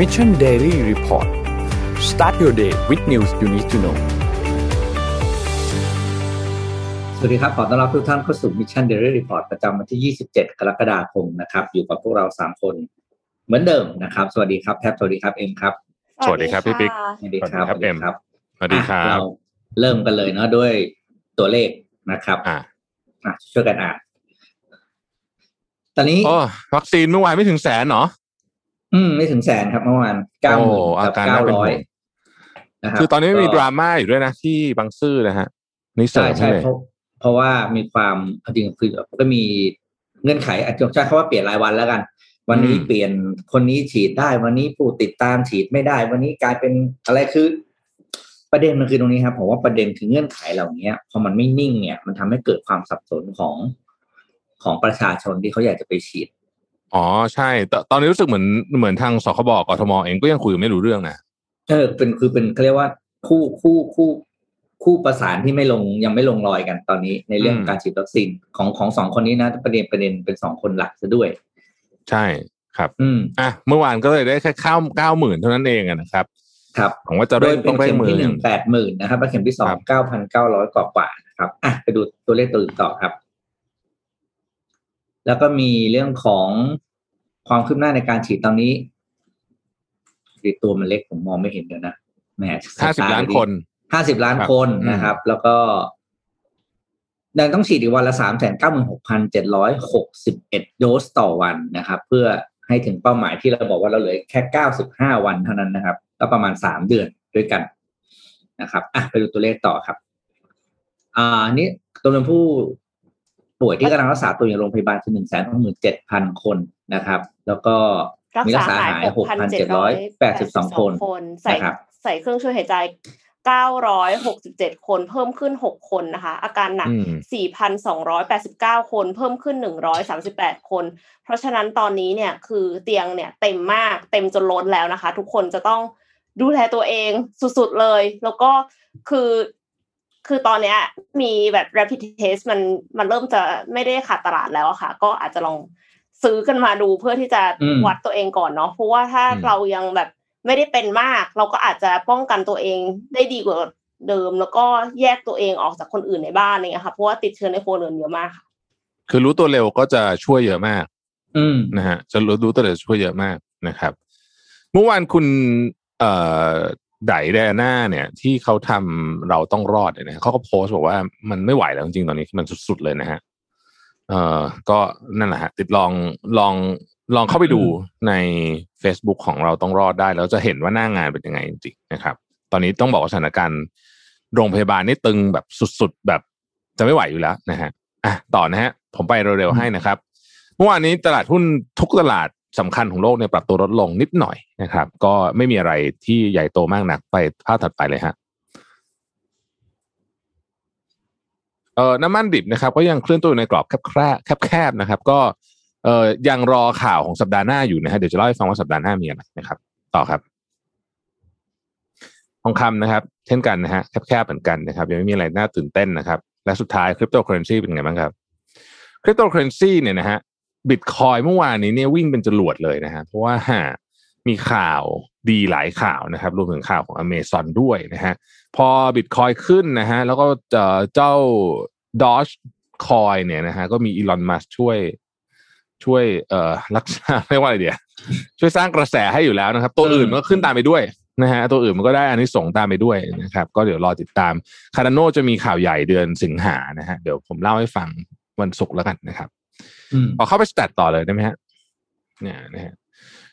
Mission Daily Report start your day with news you need to know สวัสดีครับ ขอต้อนรับทุกท่านเข้าสู่ Mission Daily Report ประจำวันที่ 27 กรกฎาคมนะครับ อยู่กับพวกเรา 3 คน เหมือนเดิมนะครับ สวัสดีครับแทบสวัสดีครับเอ็มครับ สวัสดีครับพี่ปิ๊ก สวัสดีครับสวัสดีครับเอ็มสวัสดีครัอะบเราเริ่มกันเลยเนาะด้วยตัวเลขนะครับ อ่าอะช่วยกันอ่าน ตอนนี้โอ้วัคซีนเมื่อวานไม่ถึงแสนเหรอ อืมไม่ถึงแสนครับเมื่อวานเก้าหมื่นโอ้กับอาการเก้าน่าเป็นร้ห่อวยงนะครับคือตอนนี้มีก็ดราม่าอยู่ด้วยนะที่บางซื่อนะฮะนี่เสริใช่มให้ใช่เลยเพราะเพราะว่ามีความจริงๆคือก็มีเงื่อนไขอาจจะใช้คำว่าเปลี่ยนรายวันแล้วกัน วันนี้อืมเปลี่ยนคนนี้ฉีดได้วันนี้ผู้ติดตามฉีดไม่ได้ วันนี้กลายเป็นอะไรคือ ประเด็นมันคือตรงนี้ครับผมว่าประเด็นคือเงื่อนไขเหล่านี้พอมันไม่นิ่งเนี่ย มันทำให้เกิดความสับสนของของประชาชนที่เขาอยากจะไปฉีด อ๋อใช่แต่ตอนนี้รู้สึกเหมือนเหมือนทางสคบกทมเองก็ยังคุยไม่รู้เรื่องนะเออเป็นคือเป็นเขาเรียกว่าคู่คู่คู่คู่ประสานที่ไม่ลงยังไม่ลงรอยกันตอนนี้ในเรื่องของการฉีดวัคซีนของของสองคนนี้นะประเด็นประเด็นเป็นสองคนหลักซะด้วย ใช่ครับ อืมอะเมื่อวานก็เลยได้แค่ข้าวเก้าหมื่นเท่านั้นเองอะนะครับ ครับหวังว่าจะโดเร่ยงเป็ต้อนงเร่เข็งมมือที่หอนึ่ย่างงแปดหมื่นนะครับและเข็มที่สอคงรับเก้าพันเก้าร้อยกว่ากว่านะครับอะไปดูตัวเลขตัวอื่นต่อครับ แล้วก็มีเรื่องของความคืบหน้าในการฉีดตอนนี้ดีตัวมันเล็กผมมองไม่เห็นเดี๋ยวนะแหมห้าสิบล้านคนห้าสิบล้านครับคนอืมนะครับ แล้วก็ยังต้องฉีดอีกวันละสามแสนเก้าหมื่นหกพันเจ็ดร้อยหกสิบเอ็ดโดสต่อวันนะครับ เพื่อให้ถึงเป้าหมายที่เราบอกว่าเราเหลือแค่เก้าสิบห้าวันเท่านั้นนะครับ ก็ประมาณสามเดือนด้วยกันนะครับอะไปดูตัวเลขต่อครับ อ่าอันนี้จำนวนผู้ ป่วยที่กำลังรักษาตัวอยู่ในโรงพยาบาลคือหนึ่งแสนหกหมื่นเจ็ดพันคนนะครับ แล้วก็มีรักษาหายหกพันเจ็ดร้อยแปดสิบสองคนคนใส่นะครับใส่เครื่องช่วยหายใจ967คนเพิ่มขึ้น6คนนะคะ อาการหนักอืม4,289คน เพิ่มขึ้น138คน เพราะฉะนั้นตอนนี้เนี่ยคือเตียงเนี่ยเต็มมากเต็มจนล้นแล้วนะคะ ทุกคนจะต้องดูแลตัวเองสุดๆเลย แล้วก็คือ คือตอนเนี้ยมีแบบ rapid test มันมันเริ่มจะไม่ได้ขาดตลาดแล้วอะค่ะ ก็อาจจะลองซื้อกันมาดูเพื่อที่จะอืมวัดตัวเองก่อนเนาะเพราะว่าถ้าอืมเรายังแบบไม่ได้เป็นมาก เราก็อาจจะป้องกันตัวเองได้ดีกว่าเดิม แล้วก็แยกตัวเองออกจากคนอื่นในบ้านอะไรเงี้ยค่ะเพราะว่าติดเชื้อในโครัวเรือนเยอะมากค่ะคือรู้ตัวเร็วก็จะช่วยเยอะมาก อืมนะฮะจะรู้รู้ตัวเร็วช่วยเยอะมากนะครับ เมื่อวานคุณเอ่อ ไดแดน่าเนี่ย ที่เขาทำเราต้องรอดเนี่ยนะเขาก็โพสต์บอกว่ามันไม่ไหวแล้วจริงๆตอนนี้มันสุดๆเลยนะฮะเอ่อก็นั่นแหละฮะติดลองลองลองเข้าไปดูใน Facebook ของเราต้องรอดได้ แล้วจะเห็นว่าหน้างานเป็นยังไงจริงๆนะครับ ตอนนี้ต้องบอกว่าสถานการณ์โรงพยาบาลนี่ตึงแบบสุดๆแบบจะไม่ไหวอยู่แล้วนะฮะอะต่อนะฮะผมไปเร็วๆให้นะครับเมื่อวานนี้ตลาดหุ้นทุกตลาด สำคัญของโลกเนี่ยปรับตัวลดลงนิดหน่อยนะครับ ก็ไม่มีอะไรที่ใหญ่โตมากหนักไปภาพถัดไปเลยฮะเอ่อน้ำมันดิบนะครับ ก็ยังเคลื่อนตัวอยู่ในกรอบแคบๆแคบๆนะครับ ก็เอ่อยังรอข่าวของสัปดาห์หน้าอยู่นะฮะเดี๋ยวจะเล่าให้ฟังว่าสัปดาห์หน้ามีอะไรนะครับ ต่อครับทองคำนะครับ เช่นกันนะฮะแคบๆเหมือนกันนะครับ ยังไม่มีอะไรน่าตื่นเต้นนะครับ และสุดท้ายคริปโตเคอเรนซีเป็นไงบ้างครับคริปโตเคอเรนซีเนี่ยนะฮะ บิตคอยน์เมื่อวานนี้เนี่ยวิ่งเป็นจรวดเลยนะฮะเพราะว่ามีข่าวดีหลายข่าวนะครับ รวมถึงข่าวของอเมซอนด้วยนะฮะพอบิตคอยน์ขึ้นนะฮะแล้วก็เอ่อเจ้าดอ g คอยเนี่ยนะฮะก็มีอีลอนมัสก์ช่วยช่วยเอ่อรักษาเรียกว่าอะไรเดียช่วยสร้างกระแสให้อยู่แล้วนะครับ ตัวอื่นมันก็ขึ้นตามไปด้วยนะฮะตัวอื่นมันก็ได้อันนี้ส่งส์ตามไปด้วยนะครับ ก็เดี๋ยวรอติดตามคาร์ดาโนจะมีข่าวใหญ่เดือนสิงหานะฮะเดี๋ยวผมเล่าให้ฟังวันศุกร์แล้วกันนะครับ อืมขอเข้าไป stat ต่อเลยได้ไหมฮะเนี่ยนะฮะ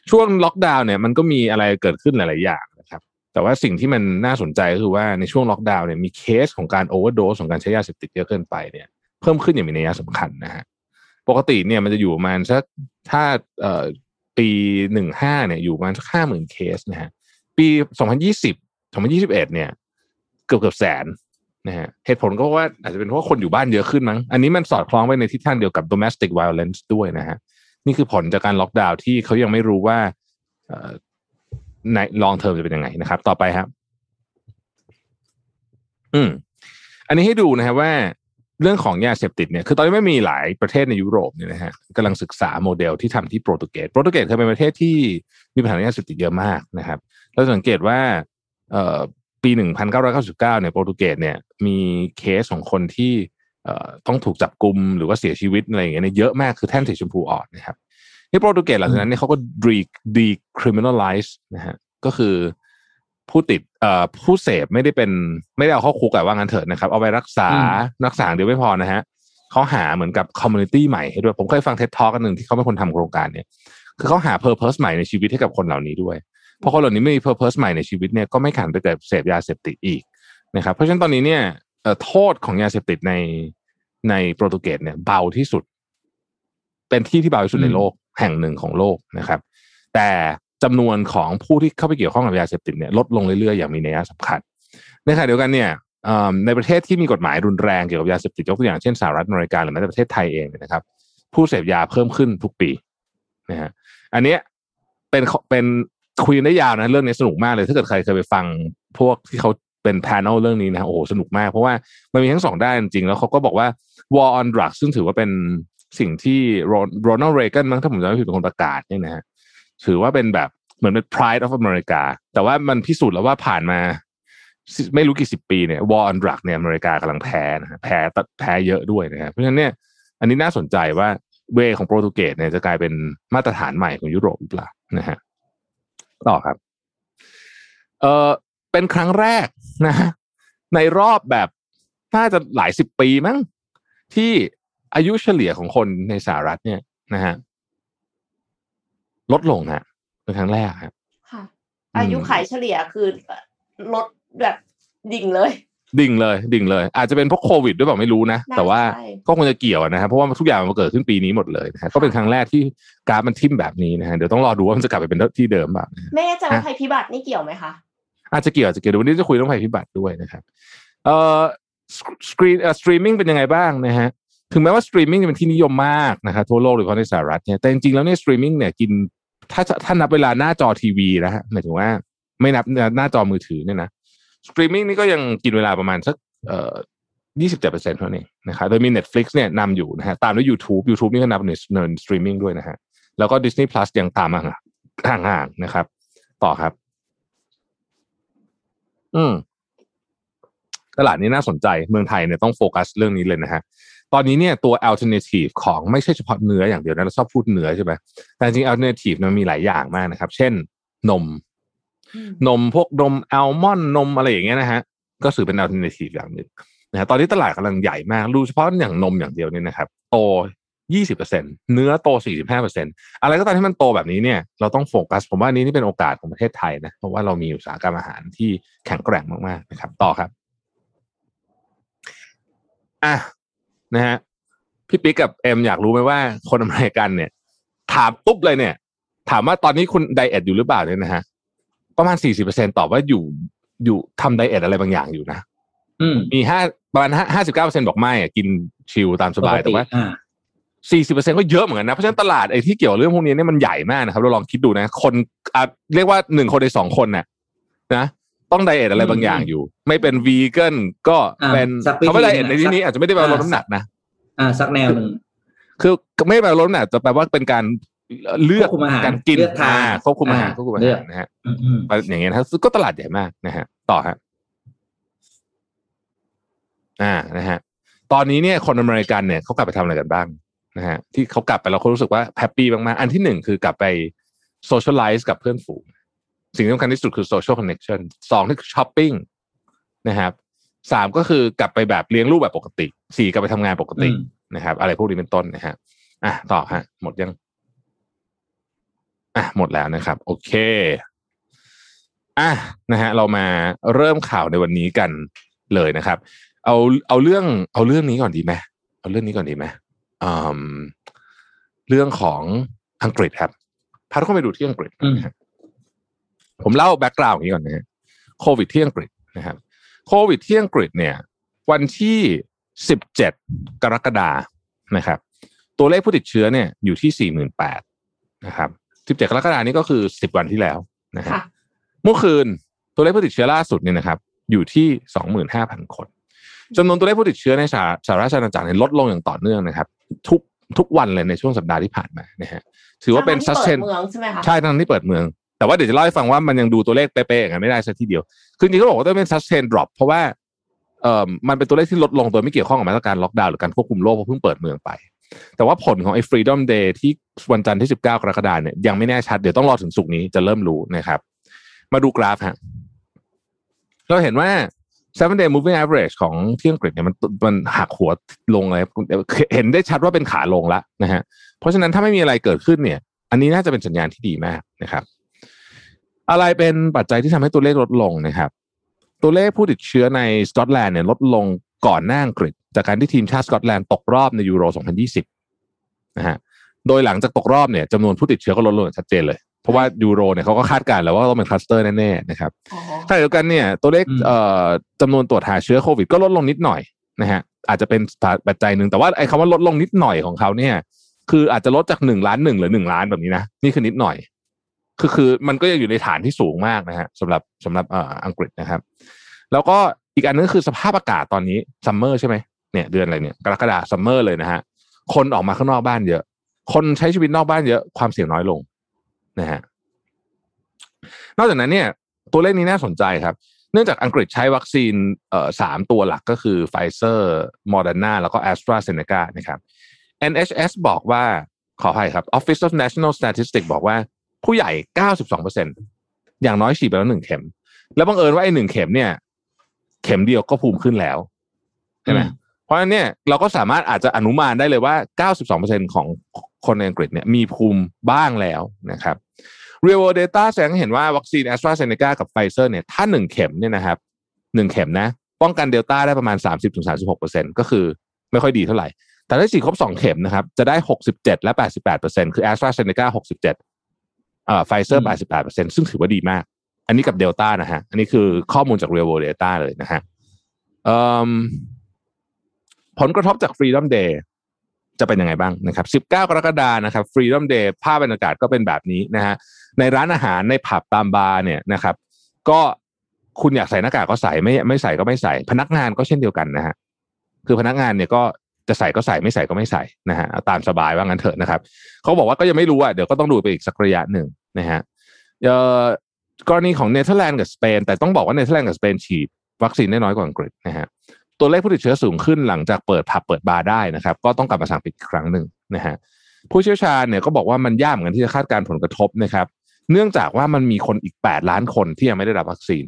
ช่วงล็อกดาวน์เนี่ยมันก็มีอะไรเกิดขึ้นหลาย ๆ อย่างนะครับ แต่ว่าสิ่งที่มันน่าสนใจก็คือว่าในช่วงล็อกดาวน์เนี่ยมีเคสของการ overdose ของการใช้ยาเสพติดเยอะเกินไปเนี่ยเพิ่มขึ้นอย่างมีนัยสำคัญนะฮะปกติเนี่ยมันจะอยู่ประมาณสักถ้าเอ่อปีหนึ่งห้าเนี่ยอยู่ประมาณสักห้าหมื่นเคสนะฮะปีสองพันยี่สิบสองพันยี่สิบเอ็ดเนี่ย เกือบเกือบแสน นะฮะเหตุผลก็ว่าอาจจะเป็นเพราะคนอยู่บ้านเยอะขึ้นมั้ง อันนี้มันสอดคล้องไปในทิศทางเดียวกับ domestic violence ด้วยนะฮะนี่คือผลจากการล็อกดาวน์ที่เขายังไม่รู้ว่าเอ่อใน long term จะเป็นยังไงนะครับ ต่อไปครับ อืม อันนี้ให้ดูนะครับว่าเรื่องของยาเสพติดเนี่ย คือตอนนี้ไม่มีหลายประเทศในยุโรปเนี่ยนะฮะกำลังศึกษาโมเดลที่ทำที่โปรตุเกส โปรตุเกสเคยเป็นประเทศที่มีปัญหายาเสพติดเยอะมากนะครับ เราสังเกตว่า ปี 1999เนี่ยโปรตุเกสเนี่ยมีเคสของคนที่ต้องถูกจับกลุมหรือว่าเสียชีวิตอะไรอย่างเงี้ยเยอะมากคือแท่นสีชมพูอ่อนนะครับที่โปรตุเกสหลังจากนั้นเนี่ยเขาก็ de decriminalize นะฮะก็คือผู้ติดเอ่อผู้เสพไม่ได้เป็นไม่ได้เอาเข้าคุกอะว่างั้นเถิดนะครับ เอาไปรักษารักษาเดียวไม่พอนะฮะเขาหาเหมือนกับ community ใหม่ให้ด้วย ผมเคยฟัง TED Talk อันหนึ่งที่เขาเป็นคนทำโครงการเนี่ยคือเขาหา purpose ใหม่ในชีวิตให้กับคนเหล่านี้ด้วย เพราะคนเหล่านี้ไม่มี purpose ใหม่ในชีวิตเนี่ยก็ไม่ขันไปแต่เสพยาเสพติดอีกนะครับ เพราะฉะนั้นตอนนี้เนี่ยโทษของยาเสพติดในในโปรตุเกสเนี่ยเบาที่สุด เป็นที่ที่เบาที่สุดในโลกแห่งหนึ่งของโลกนะครับ แต่จำนวนของผู้ที่เข้าไปเกี่ยวข้องกับยาเสพติดเนี่ยลดลงเรื่อยๆอย่างมีนัยสำคัญในขณะเดียวกันเนี่ยในประเทศที่มีกฎหมายรุนแรงเกี่ยวกับยาเสพติดยกตัวอย่างเช่นสหรัฐอเมริกาหรือแม้แต่ประเทศไทยเองเนี่ยนะครับ ผู้เสพยาเพิ่มขึ้นทุกปีนะฮะอันเนี้ยเป็นเป็น คุยได้ยาวนะเรื่องนี้สนุกมากเลย ถ้าเกิดใครเคยไปฟังพวกที่เขาเป็นแพน e l เรื่องนี้นะโอ้โหสนุกมาก เพราะว่ามันมีทั้งสองด้านจริงแล้วเขาก็บอกว่า war on drugs ซึ่งถือว่าเป็นสิ่งที่โรนัลเร a ก a นมั้งถ้าผมจำไม่ผิดเป็นคนประกาศเนี่ยนะฮะถือว่าเป็นแบบเหมือนเป็น pride of America แต่ว่ามันพิสูจน์แล้วว่าผ่านมา ไม่รู้กี่สิบปีเนี่ย war on drug เนี่ยอเมริกากำลังแพ้นะฮะแพ้แพ้เยอะด้วยนะครับเพราะฉะนั้นเนี่ย อันนี้น่าสนใจว่าเวของโปรตุเกสเนี่ยจะกลายเป็นมาตรฐานใหม่ของยุโรปหรือเปล่านะฮะ ต่อครับ เออเป็นครั้งแรกนะฮะในรอบแบบน่าจะหลายสิบปีมั้งที่อายุเฉลี่ยของคนในสหรัฐเนี่ยนะฮะลดลงนะเป็นครั้งแรกครับ ค่ะอืมอายุขายเฉลี่ยคือลดแบบดิ่งเลย ดิ่งเลย ดิ่งเลย อาจจะเป็นเพราะโควิดด้วยเปล่าไม่รู้นะน่าแต่ว่าใช่ก็คงจะเกี่ยวนะครับเพราะว่าทุกอย่างมันเกิดขึ้นปีนี้หมดเลยนะฮะก็เป็นครั้งแรกที่กราฟมันทิ่มแบบนี้นะฮะเดี๋ยวต้องรอดูว่ามันจะกลับไปเป็นที่เดิมแบบไม่แน่ใจว่าฮะภัยพิบัตินี่เกี่ยวไหมคะอาจจะเกี่ยวอาจจะเกี่ยวเดี๋ยววันนี้จะคุยเรื่องภัยพิบัติด้วยนะครับเอ่อสกรีนสตรีมมิ่งเป็นยังไงบ้างนะฮะถึงแม้ว่าสตรีมมิ่งจะเป็นที่นิยมมากนะครับทั่วโลกโดยเฉพาะในสหรัฐเนี่ยแต่จริงๆแล้วเนี่ยสตรีมมิ่งเนี่ยกินถ้าถ้านับเวลาหน้าจอทีวีนะฮะหมายถึงว่าไม่นับหน้าจอมือถือเนี่ยนะ สตรีมมิ่งนี่ก็ยังกินเวลาประมาณสักเอ่อยี่สิบเจ็ดเปอร์เซ็นต์เท่านั้นนะครับโดยมี Netflix เนี่ยนำอยู่นะฮะตามด้วย YouTube YouTube นี่ก็นับในในสตรีมมิ่งด้วยนะฮะแล้วก็ Disney Plus ยังตามมาห่างๆนะครับ ต่อครับ อืมตลาดนี้น่าสนใจเมืองไทยเนี่ยต้องโฟกัสเรื่องนี้เลยนะฮะตอนนี้เนี่ยตัว alternative ของไม่ใช่เฉพาะเนื้ออย่างเดียวนะเราชอบพูดเนื้อใช่ไหมแต่จริง alternative มันมีหลายอย่างมากนะครับ เช่น นม นมพวกนมอัลมอนด์นมอะไรอย่างเงี้ยนะฮะก็ถือเป็น alternative อย่างหนึ่งนะฮะตอนนี้ตลาดกำลังใหญ่มากดูเฉพาะอย่างนมอย่างเดียวเนี่ยนะครับโต 20%เนื้อโต 45%อะไรก็ตามที่มันโตแบบนี้เนี่ยเราต้องโฟกัส ผมว่านี้นี่เป็นโอกาสของประเทศไทยนะเพราะว่าเรามีอุตสาหกรรมอาหารที่แข็งแกร่งมากๆนะครับ ต่อครับอะนะฮะพี่ปิ๊กกับเอ็มอยากรู้ไหมว่าคนอเมริกันเนี่ย ถามตุ๊บเลยเนี่ย ถามว่าตอนนี้คุณไดเอทอยู่หรือเปล่าเนี่ยนะฮะ ประมาณ40%ตอบว่าอยู่อยู่ทำไดเอทอะไรบางอย่างอยู่นะอืมมีห้าประมาณห้าสิบเก้าเปอร์เซ็นบอกไม่อะกินชิลตามสบายแต่ว่าอ่าสี่สิบเปอร์เซ็นก็เยอะเหมือนกันนะ เพราะฉะนั้นตลาดไอ้ที่เกี่ยวเรื่องพวกนี้เนี่ยมันใหญ่มากนะครับ เราลองคิดดูนะ คนอะเรียกว่าหนึ่งคนในสองคนน่ะนะ ต้องไดเอทอะไรบางอย่างอยู่ ไม่เป็นวีแกนก็อ่าเป็นสักวิธีเขาไม่ไดเอทในที่นี้สักอาจจะไม่ได้แปลว่าลดอ่าน้ำหนักนะ อ่า สักแนวหนึ่งคือไม่ได้แปลว่าลดน้ำหนักแต่แปลว่าเป็นการ เลือกควบคุมอาหารการกินเลือกทานอ่ควบคุมอาหารอ่าควบคุมอาเลืหาอกรนะฮะอืมอืมอย่างเงี้ยนะครับก็ตลาดใหญ่มากนะฮะ ต่อฮะอ่านะฮะ ตอนนี้เนี่ยคนอเมริกันเนี่ยเขากลับไปทำอะไรกันบ้างนะฮะที่เขากลับไปแล้วเขารู้สึกว่า happy มากๆอันที่หนึ่งคือกลับไป socialize กับเพื่อนฝูง สิ่งที่สำคัญที่สุดคือโซเชียลคอนเน t ชันสองนี่คือช้อปปิ้งนะครับสามก็คือกลับไปแบบเลี้ยงลูกแบบปกติสี่กลับไปทำงานปกติอืมนะครับ อะไรพวกนี้เป็นต้นนะฮะอะต่อฮะ หมดยัง อะหมดแล้วนะครับ โอเคอะนะฮะเรามาเริ่มข่าวในวันนี้กันเลยนะครับ เอาเอาเรื่องเอาเรื่องนี้ก่อนดีไหมเอาเรื่องนี้ก่อนดีไหมอืมเรื่องของอังกฤษครับพาทุกคนไปดูที่อังกฤษนะฮะผมเล่าแบ็กกราวด์อย่างนี้ก่อนนะฮะโควิดที่อังกฤษนะครับโควิดที่อังกฤษเนี่ย วันที่สิบเจ็ดกรกฎานะครับ ตัวเลขผู้ติดเชื้อเนี่ยอยู่ที่สี่หมื่นแปดนะครับ สิบเจ็ดกรกฎานี้ก็คือสิบวันที่แล้วนะฮะค่ะเมื่อคืนตัวเลขผู้ติดเชื้อล่าสุดเนี่ยนะครับ อยู่ที่สองหมื่นห้าพันคนจำนวนตัวเลขผู้ติดเชื้อในสหสหราชอาณาจักรเนี่ยลดลงอย่างต่อเนื่องนะครับ ทุกทุกวันเลยในช่วงสัปดาห์ที่ผ่านมานะฮะถือว่าเป็นทั้ซังสที่เทเปิดนเมืองใช่ไหมคะใช่ทั้งที่เปิดเมือง แต่ว่าเดี๋ยวจะเล่าให้ฟังว่ามันยังดูตัวเลขเป๊ะๆอย่างนั้นไม่ได้สักทีเดียว คือจริงๆก็บอกว่าต้องเป็น sustain drop เพราะว่าเอ่อมันเป็นตัวเลขที่ลดลงโดยไม่เกี่ยวข้องกับมาตรการล็อกดาวน์หรือการควบคุมโรคเพราะเพิ่งเปิดเมืองไป แต่ว่าผลของไอ้ freedom day ที่วันจันทร์ที่ 19 กรกฎาคมเนี่ยยังไม่แน่ชัด เดี๋ยวต้องรอถึงสุกนี้จะเริ่มรู้นะครับ มาดูกราฟฮะเราเห็นว่า seven day moving average ของที่อังกฤษเนี่ยมันมันหักหัวลงเลยเห็นได้ชัดว่าเป็นขาลงแล้วนะฮะเพราะฉะนั้นถ้าไม่มีอะไรเกิดขึ้นเนี่ย อันนี้น่าจะเป็นสัญญาณที่ดีมากนะครับ อะไรเป็นปัจจัยที่ทำให้ตัวเลขลดลงนะครับ ตัวเลขผู้ติดเชื้อในสกอตแลนด์เนี่ยลดลงก่อนหน้าอังกฤษ จากการที่ทีมชาติสกอตแลนด์ตกรอบในยูโร 2020 นะฮะ โดยหลังจากตกรอบเนี่ยจำนวนผู้ติดเชื้อก็ลดลงอย่างชัดเจนเลย เพราะว่ายูโรเนี่ยเขาก็คาดการณ์แล้วว่าต้องเป็นคลัสเตอร์แน่ๆนะครับอ๋อขณะเดียวกันเนี่ยตัวเลขอืมเอ่อจำนวนตรวจหาเชื้อโควิดก็ลดลงนิดหน่อยนะฮะ อาจจะเป็นปัจจัยหนึ่งแต่ว่าไอ้คำว่าลดลงนิดหน่อยของเขาเนี่ย คืออาจจะลดจากหนึ่งล้านหนึ่งหรือหนึ่งล้านแบบนี้นะ นี่คือนิดหน่อย คือคือมันก็ยังอยู่ในฐานที่สูงมากนะฮะสำหรับสำหรับเอ่ออังกฤษนะครับ แล้วก็อีกอันนึงคือสภาพอากาศตอนนี้ summer ใช่ไหม เนี่ยเดือนอะไรเนี่ยกรกฎา summer เลยนะฮะคนออกมาข้างนอกบ้านเยอะ คนใช้ชีวิตนอกบ้านเยอะความเสี่ยงน้อยลงนะฮะนอกจากนั้นเนี่ยตัวเลขนี้น่าสนใจครับ เนื่องจากอังกฤษใช้วัคซีนเอ่อสามตัวหลักก็คือไฟเซอร์โมเดอร์นาแล้วก็แอสตราเซเนกานะครับ NHS บอกว่าขออภัยครับ Office of National Statistics บอกว่าผู้ใหญ่ 92%อย่างน้อยฉีดไปแล้วหนึ่งเข็ม แล้วบังเอิญว่าไอ้หนึ่งเข็มเนี่ย เข็มเดียวก็ภูมิขึ้นแล้วใช่ไหม เพราะฉะนั้นเนี่ยเราก็สามารถอาจจะอนุมานได้เลยว่า 92%ของคนในอังกฤษเนี่ยมีภูมิบ้างแล้วนะครับ Real World Data แสดงให้เห็นว่าวัคซีน a s t r a z เซ e c a กับ Pfizer เนี่ยถ้าหนึ่งเข็มเนี่ยนะครับหนึ่งเข็มนะ ป้องกันเดลต้าได้ประมาณ 30-36%ก็คือไม่ค่อยดีเท่าไหร่ แต่ถ้าฉีดครบสองเข็มนะครับ จะได้ 67 และ 88%คือ a s t r a z เซ e c a 67เอ่อ Pfizer 88%ซึ่งถือว่าดีมาก อันนี้กับเดลต้านะฮะ อันนี้คือข้อมูลจาก Real World Data เลยนะฮะเอิ่ม ผลกระทบจาก Freedom Day จะเป็นยังไงบ้างนะครับ 19 กรกฎานะครับ Freedom Day ภาพบรรยากาศก็เป็นแบบนี้นะฮะ ในร้านอาหารในผับตามบาร์เนี่ยนะครับ ก็คุณอยากใส่หน้ากากก็ใส่ไม่ไม่ใส่ก็ไม่ใส่ พนักงานก็เช่นเดียวกันนะฮะ คือพนักงานเนี่ยก็จะใส่ก็ใส่ไม่ใส่ก็ไม่ใส่นะฮะตามสบายว่างั้นเถอะนะครับเขาบอกว่าก็ยังไม่รู้อะเดี๋ยวก็ต้องดูไปอีกสักระยะหนึ่งนะฮะเอ่อกรณีของเนเธอร์แลนด์กับสเปนแต่ต้องบอกว่าเนเธอร์แลนด์กับสเปนฉีดวัคซีนได้น้อยกว่าอังกฤษนะฮะ ตัวเลขผู้ติดเชื้อสูงขึ้นหลังจากเปิดผับเปิดบาร์ได้นะครับ ก็ต้องกลับมาสั่งปิดอีกครั้งหนึ่งนะฮะผู้เชี่ยวชาญเนี่ยก็บอกว่ามันยากเหมือนกันที่จะคาดการณ์ผลกระทบนะครับ เนื่องจากว่ามันมีคนอีก 8 ล้านคนที่ยังไม่ได้รับวัคซีน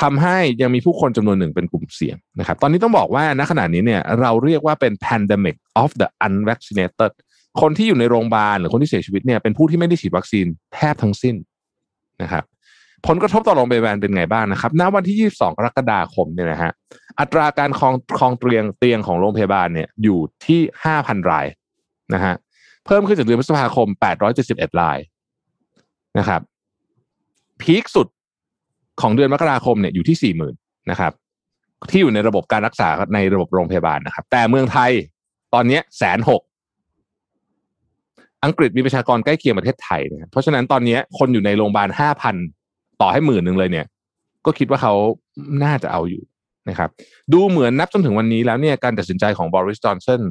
ทำให้ยังมีผู้คนจำนวนหนึ่งเป็นกลุ่มเสี่ยงนะครับ ตอนนี้ต้องบอกว่าณขณะนี้เนี่ยเราเรียกว่าเป็น pandemic of the unvaccinated คนที่อยู่ในโรงพยาบาลหรือคนที่เสียชีวิตเนี่ยเป็นผู้ที่ไม่ได้ฉีดวัคซีนแทบทั้งสิ้นนะครับ ผลกระทบต่อโรงพยาบาลเป็นไงบ้างนะครับณวันที่ 22 กรกฎาคมเนี่ยนะฮะอัตราการครองครองเตียงเตียงของโรงพยาบาลเนี่ยอยู่ที่ 5,000 รายนะฮะเพิ่มขึ้นจากเดือนพฤษภาคม 871 รายนะครับพีคสุดของเดือนมกราคมเนี่ยอยู่ที่ 40,000นะครับที่อยู่ในระบบการรักษาในระบบโรงพยาบาลนะครับ แต่เมืองไทยตอนนี้แสนหกอังกฤษมีประชากรใกล้เคียงประเทศไทยนะเพราะฉะนั้นตอนนี้คนอยู่ในโรงพยาบาลห้าพัน ต่อให้หมื่นหนึ่งเลยเนี่ย ก็คิดว่าเขาน่าจะเอาอยู่นะครับ ดูเหมือนนับจนถึงวันนี้แล้วเนี่ยการตัดสินใจของบริสจอนสัน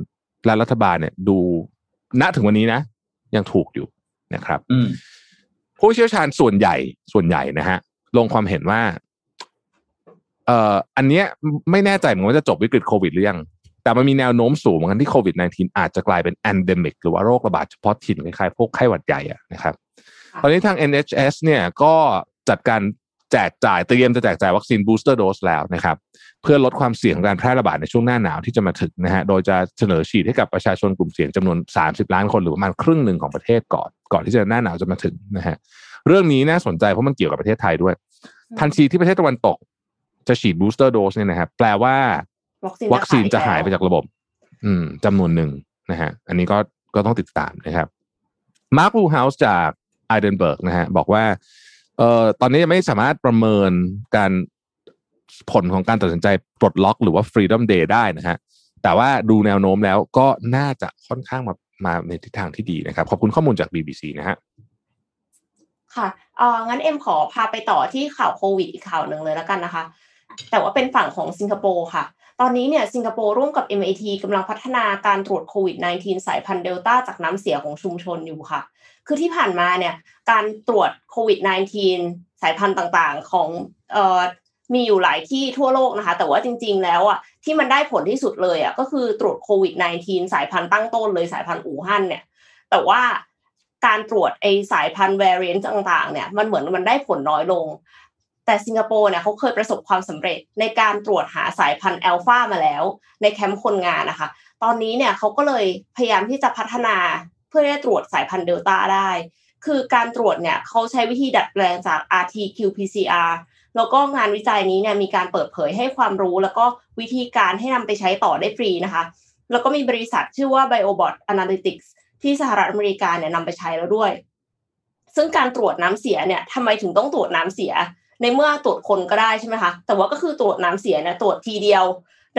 และรัฐบาลเนี่ย ดูณถึงวันนี้นะ ยังถูกอยู่นะครับอืมผู้เชี่ยวชาญส่วนใหญ่ส่วนใหญ่นะฮะ ลงความเห็นว่า เอ่ออันเนี้ยไม่แน่ใจเหมือนกันว่าจะจบวิกฤตโควิดหรือยังแต่มันมีแนวโน้มสูงเหมือนกันที่โควิด -19 อาจจะกลายเป็น endemic หรือว่าโรคระบาดเฉพาะถิ่นคล้ายๆพวกไข้หวัดใหญ่อะนะครับค่ะตอนนี้ทาง NHS เนี่ยก็ จัดการแจกจ่ายเตรียมจะแจกจ่ายวัคซีน booster dose แล้วนะครับ เพื่อลดความเสี่ยงของการแพร่ระบาดในช่วงหน้าหนาวที่จะมาถึงนะฮะโดยจะเสนอฉีดให้กับประชาชนกลุ่มเสี่ยงจำนวน 30 ล้านคนหรือประมาณครึ่งหนึ่งของประเทศก่อน ก่อนที่จะหน้าหนาวจะมาถึงนะฮะเรื่องนี้น่าสนใจเพราะมันเกี่ยวกับประเทศไทยด้วย ทันทีที่ประเทศตะวันตก จะฉีด booster dose เนี่ยนะครับแปลว่า วัคซีนวัคซีนจะหายไปแล้วจากระบบ อืมจำนวนหนึ่งนะฮะอันนี้ก็ก็ต้องติดตามนะครับมาร์ค วูลเฮาส์จากเอดินเบิร์กนะฮะบอกว่า เอ่อตอนนี้ยังไม่สามารถประเมินการผลของการตัดสินใจปลดล็อก หรือว่า Freedom Day ได้นะฮะแต่ว่าดูแนวโน้มแล้วก็น่าจะค่อนข้างมามาในทิศทางที่ดีนะครับ ขอบคุณข้อมูลจาก BBC นะฮะค่ะเอองั้นเอ็มขอพาไปต่อที่ข่าวโควิดอีกข่าวหนึ่งเลยแล้วกันนะคะ แต่ว่าเป็นฝั่งของสิงคโปร์ค่ะ ตอนนี้เนี่ยสิงคโปร์ร่วมกับ MIT กำลังพัฒนาการตรวจโควิด -19 สายพันธุ์เดลต้าจากน้ำเสียของชุมชนอยู่ค่ะ คือที่ผ่านมาเนี่ยการตรวจโควิด -19 สายพันธุ์ต่างๆ ของเอ่อมีอยู่หลายที่ทั่วโลกนะคะ แต่ว่าจริง ๆ แล้วอะที่มันได้ผลที่สุดเลยอะก็คือตรวจโควิด -19 สายพันธุ์ตั้งต้นเลยสายพันธุ์อู่ฮั่นเนี่ย แต่ว่าการตรวจไอสายพันธุ์ variant ต่างๆ เนี่ยมันเหมือนมันได้ผลน้อยลง แต่สิงคโปร์เนี่ยเขาเคยประสบความสำเร็จในการตรวจหาสายพันธุ์อัลฟามาแล้ว ในแคมป์คนงานนะคะ ตอนนี้เนี่ยเขาก็เลยพยายามที่จะพัฒนา เพื่อได้ตรวจสายพันธุ์เดลต้าได้ คือการตรวจเนี่ยเขาใช้วิธีดัดแปลงจาก RT-qPCR แล้วก็งานวิจัยนี้เนี่ยมีการเปิดเผยให้ความรู้ แล้วก็วิธีการให้นำไปใช้ต่อได้ฟรีนะคะ แล้วก็มีบริษัทชื่อว่า BioBot Analytics ที่สหรัฐอเมริกาเนี่ยนำไปใช้แล้วด้วย ซึ่งการตรวจน้ำเสียเนี่ยทำไมถึงต้องตรวจน้ำเสีย ในเมื่อตรวจคนก็ได้ใช่ไหมคะแต่ว่าก็คือตรวจน้ำเสียเนี่ยตรวจทีเดียว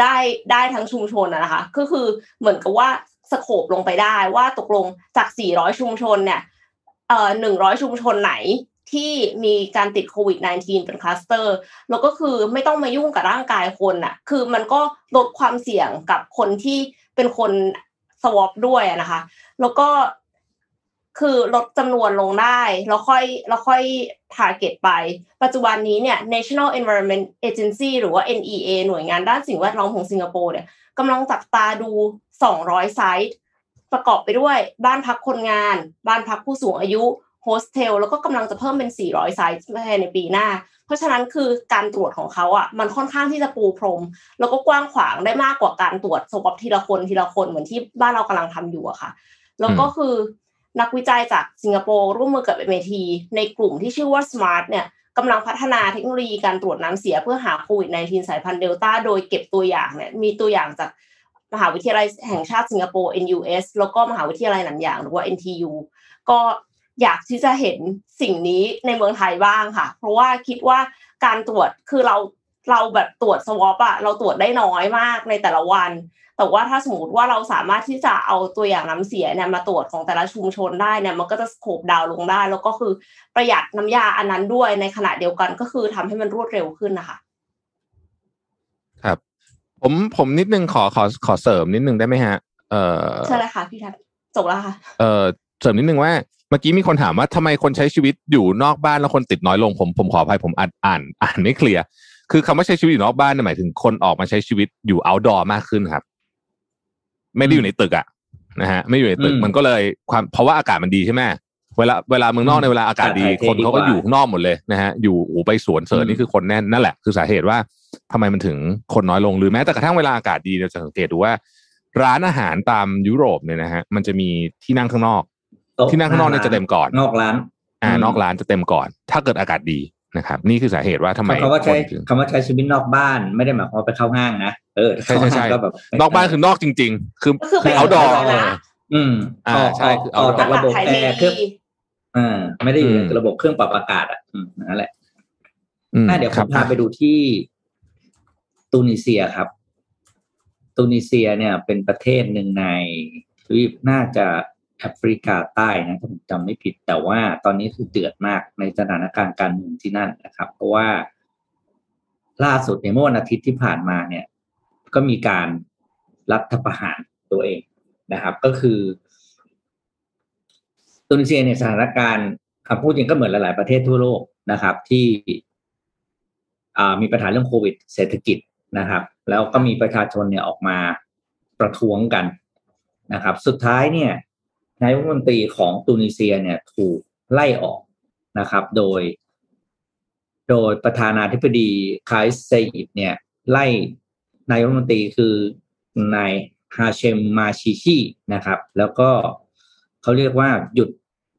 ได้ได้ทั้งชุมชนนะคะก็คือเหมือนกับว่า สโคบลงไปได้ว่าตกลงจาก 400 ชุมชนเนี่ยเอ่อ100 ชุมชนไหนที่มีการติดโควิด -19 เป็นคลัสเตอร์ แล้วก็คือไม่ต้องมายุ่งกับร่างกายคนอะ คือมันก็ลดความเสี่ยงกับคนที่เป็นคนสวอปด้วยนะคะ แล้วก็คือลดจำนวนลงได้ แล้วค่อยแล้วค่อยทาร์เก็ตไป ปัจจุบันนี้เนี่ย National Environment Agency หรือว่า NEA หน่วยงานด้านสิ่งแวดล้อมของสิงคโปร์เนี่ย กำลังจับตาดู 200 ไซต์ ประกอบไปด้วยบ้านพักคนงาน บ้านพักผู้สูงอายุโฮสเทลแล้วก็กำลังจะเพิ่มเป็น 400 ไซต์ภายในปีหน้า เพราะฉะนั้นคือการตรวจของเขาอะ มันค่อนข้างที่จะปูพรม แล้วก็กว้างขวางได้มากกว่าการตรวจสวอปทีละคนทีละคนเหมือนที่บ้านเรากำลังทำอยู่อะค่ะ แล้วก็คือนักวิจัยจากสิงคโปร์ร่วมมือกับ MIT ในกลุ่มที่ชื่อว่า SMART เนี่ย กำลังพัฒนาเทคโนโลยีการตรวจน้ำเสียเพื่อหาโควิด -19 สายพันธุ์เดลต้าโดยเก็บตัวอย่างเนี่ยมีตัวอย่างจากมหาวิทยาลัยแห่งชาติสิงคโปร์ NUS แล้วก็มหาวิทยาลัยหนันหยางหรือว่า NTU ก็อยากที่จะเห็นสิ่งนี้ในเมืองไทยบ้างค่ะ เพราะว่าคิดว่าการตรวจคือเราเราแบบตรวจสวอปอะเราตรวจได้น้อยมากในแต่ละวัน แต่ว่าถ้าสมมติว่าเราสามารถที่จะเอาตัวอย่างน้ำเสียเนี่ยมาตรวจของแต่ละชุมชนได้เนี่ยมันก็จะสโคบดาวลงได้ แล้วก็คือประหยัดน้ำยาอันนั้นด้วยในขณะเดียวกันก็คือทำให้มันรวดเร็วขึ้นนะคะครับ ผมผมนิดนึงขอขอขอเสริมนิดนึงได้ไหมฮะ เออใช่เลยค่ะพี่ทัศจบแล้วค่ะ เออเสริมนิดนึงว่าเมื่อกี้มีคนถามว่าทำไมคนใช้ชีวิตอยู่นอกบ้านแล้วคนติดน้อยลงผมผมขออภัยผมอ่านอ่านอ่านไม่เคลียร์คือคำว่าใช้ชีวิตอยู่นอกบ้านเนี่ยหมายถึงคนออกมาใช้ชีวิตอยู่ outdoor มากขึ้นครับ ไม่ได้อยู่ในตึกอะนะฮะไม่อยู่ในตึกอืมมันก็เลยความเพราะว่าอากาศมันดีใช่ไหมเวลาเวลาเมืองนอกในเวลาอากาศดีอากาศถ่ายเทคนเขาก็ดีกว่าอยู่ข้างนอกหมดเลยนะฮะอยู่โอ้โหไปสวนเสริอืญมนี่คือคนแน่นนั่นแหละคือสาเหตุว่าทำไมมันถึงคนน้อยลงหรือแม้แต่กระทั่งเวลาอากาศดีเราจะสังเกตดูว่า ร้านอาหารตามยุโรปเนี่ยนะฮะมันจะมีที่นั่งข้างนอกโต๊ะที่นั่งข้างนอกเนี่ยจะเต็มก่อน นอกร้าน อ่าอืมนอกร้านจะเต็มก่อน ถ้าเกิดอากาศดี นะครับ นี่คือสาเหตุว่าทำไมคำว่าใช้คนถึงคำว่าใช้ชีวิตนอกบ้านไม่ได้หมายความว่าไปเข้าห้างนะเออใช่ใช่ใช่เข้าห้างก็แบบนอกบ้านคือนอกจริง ๆ คือก็คือไปเอาดอเอาดออืมอ่าออกใช่ออกคือออก outdoor จากระบบถ่ายแอทีร์เครื่องวีอ่าไม่ได้อยู่อืในมระบบเครื่องปรับอากาศอะอืมนั่นแหละอืมอะเดี๋ยวผครัมบพาไปดูที่ตูนิเซียครับตูนิเซียเนี่ยเป็นประเทศหนึ่งในทวีปน่าจะ แอฟริกาใต้นะถ้าผมจำไม่ผิด แต่ว่าตอนนี้คือเดือดมากในสถานการณ์การเมืองที่นั่นนะครับ เพราะว่าล่าสุดในเมื่อวันอาทิตย์ที่ผ่านมาเนี่ย ก็มีการรัฐประหารตัวเองนะครับ ก็คือตูนิเซียเนี่ยสถานการณ์คำพูดจริงก็เหมือนหลาย ๆ ประเทศทั่วโลกนะครับ ที่มีปัญหาเรื่องโควิด เศรษฐกิจนะครับ แล้วก็มีประชาชนเนี่ยออกมาประท้วงกันนะครับ สุดท้ายเนี่ย นายกรัฐมนตรีของตูนิเซียเนี่ยถูกไล่ออกนะครับ โดย โดยประธานาธิบดีคายเซยิดเนี่ยไล่นายกรัฐมนตรีคือนายฮาเชมมาชิชินะครับ แล้วก็เขาเรียกว่าหยุด